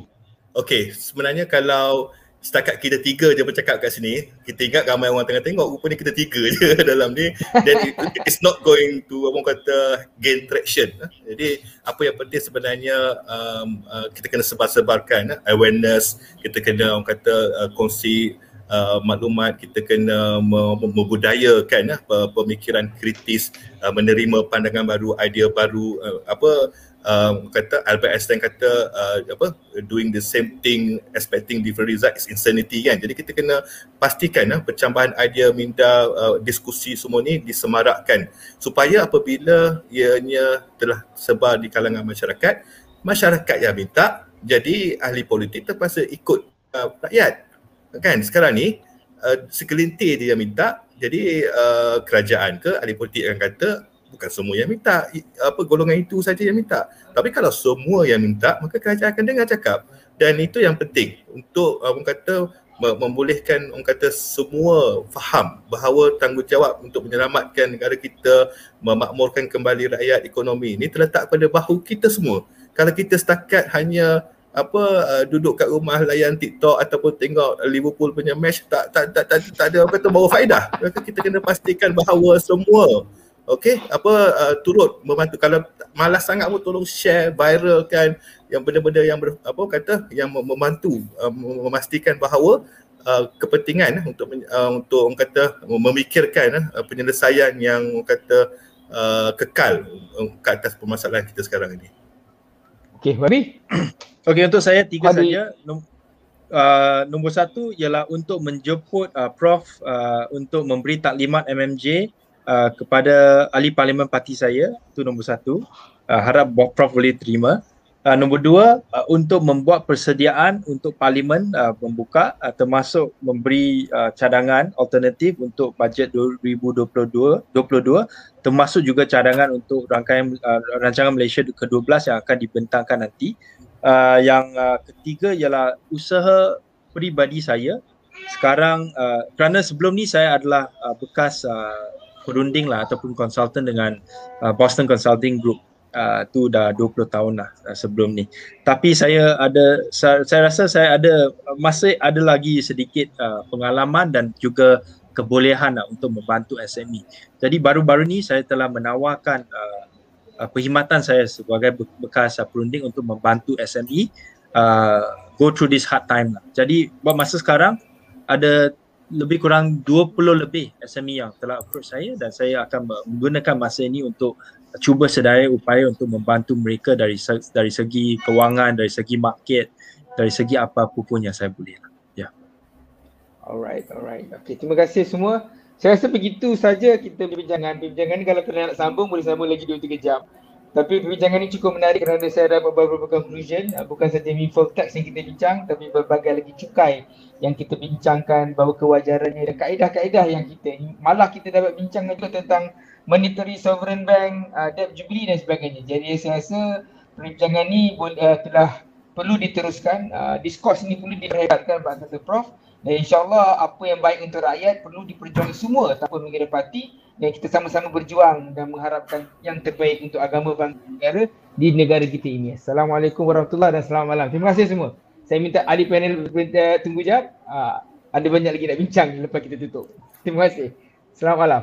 Okay, sebenarnya kalau setakat kita tiga je bercakap kat sini, kita ingat ramai orang tengah tengok, rupanya kita tiga je dalam ni. Then it, it's not going to, apa kata, gain traction. Jadi, apa yang penting sebenarnya um, uh, kita kena sebar-sebarkan uh, awareness, kita kena, orang kata, uh, kongsi uh, maklumat kita kena membudayakan uh, pemikiran kritis uh, menerima pandangan baru idea baru uh, apa uh, kata Albert Einstein kata uh, apa doing the same thing expecting different results is insanity kan? Jadi kita kena pastikan uh, percambahan idea minda uh, diskusi semua ni disemarakkan supaya apabila ianya telah sebar di kalangan masyarakat masyarakat yang minta jadi ahli politik terpaksa ikut uh, rakyat kan sekarang ni uh, sekelintir dia yang minta. Jadi uh, kerajaan ke ahli politik akan kata bukan semua yang minta. Apa golongan itu saja yang minta. Tapi kalau semua yang minta maka kerajaan akan dengar cakap. Dan itu yang penting untuk uh, orang kata membolehkan orang kata semua faham bahawa tanggungjawab untuk menyelamatkan negara kita memakmurkan kembali rakyat ekonomi ini terletak pada bahu kita semua. Kalau kita setakat hanya apa uh, duduk kat rumah layan TikTok ataupun tengok Liverpool punya match tak tak tak tak, tak ada apa tu bawa faedah. Maka kita kena pastikan bahawa semua okey apa uh, turut membantu kalau malas sangat pun tolong share viralkan yang benda-benda yang ber, apa kata yang membantu uh, memastikan bahawa uh, kepentingan uh, untuk uh, untuk orang kata memikirkan uh, penyelesaian yang orang kata uh, kekal uh, ke atas permasalahan kita sekarang ini. Okey, Babi. Okey, untuk saya tiga Babi. saja. Num- uh, nombor satu ialah untuk menjemput uh, Prof uh, untuk memberi taklimat MMJ uh, kepada ahli parlimen parti saya. Itu nombor satu. Uh, harap Prof boleh terima. Uh, nombor dua, uh, untuk membuat persediaan untuk parlimen uh, membuka uh, termasuk memberi uh, cadangan alternatif untuk bajet 2022 22, termasuk juga cadangan untuk rangkaian uh, rancangan Malaysia ke-12 yang akan dibentangkan nanti. Uh, yang uh, ketiga ialah usaha peribadi saya. Sekarang uh, kerana sebelum ni saya adalah uh, bekas uh, perunding lah ataupun konsultan dengan uh, Boston Consulting Group uh, tu dah 20 tahun lah uh, sebelum ni. Tapi saya ada saya, saya rasa saya ada masih ada lagi sedikit uh, pengalaman dan juga kebolehan uh, untuk membantu SME. Jadi baru-baru ni saya telah menawarkan uh, uh, perkhidmatan saya sebagai bekas uh, perunding untuk membantu SME uh, go through this hard time lah. Jadi buat masa sekarang ada lebih kurang 20 lebih SME yang telah approach saya dan saya akan menggunakan masa ini untuk cuba sedaya upaya untuk membantu mereka dari dari segi kewangan, dari segi market, dari segi apa-apa pun yang saya boleh. Ya. Yeah. Alright, alright. Okay, terima kasih semua. Saya rasa begitu saja kita perbincangan. Perbincangan ni kalau kena nak sambung boleh sambung lagi 2-3 jam. Tapi perbincangan ini cukup menarik kerana saya dapat beberapa conclusion. Bukan saja meaningful text yang kita bincang tapi berbagai lagi cukai yang kita bincangkan bahawa kewajarannya dan kaedah-kaedah yang kita malah kita dapat bincang juga tentang monetary sovereign bank, uh, debt jubilee dan sebagainya. Jadi saya rasa perbincangan ini uh, telah perlu diteruskan. Uh, diskurs ini perlu diperhebatkan kata Prof. Dan insyaAllah apa yang baik untuk rakyat perlu diperjuangkan semua tanpa menghidapati dan kita sama-sama berjuang dan mengharapkan yang terbaik untuk agama bangsa negara di negara kita ini. Assalamualaikum warahmatullahi dan selamat malam. Terima kasih semua. Saya minta ahli panel tunggu jap. Uh, ada banyak lagi nak bincang lepas kita tutup. Terima kasih. Selamat malam.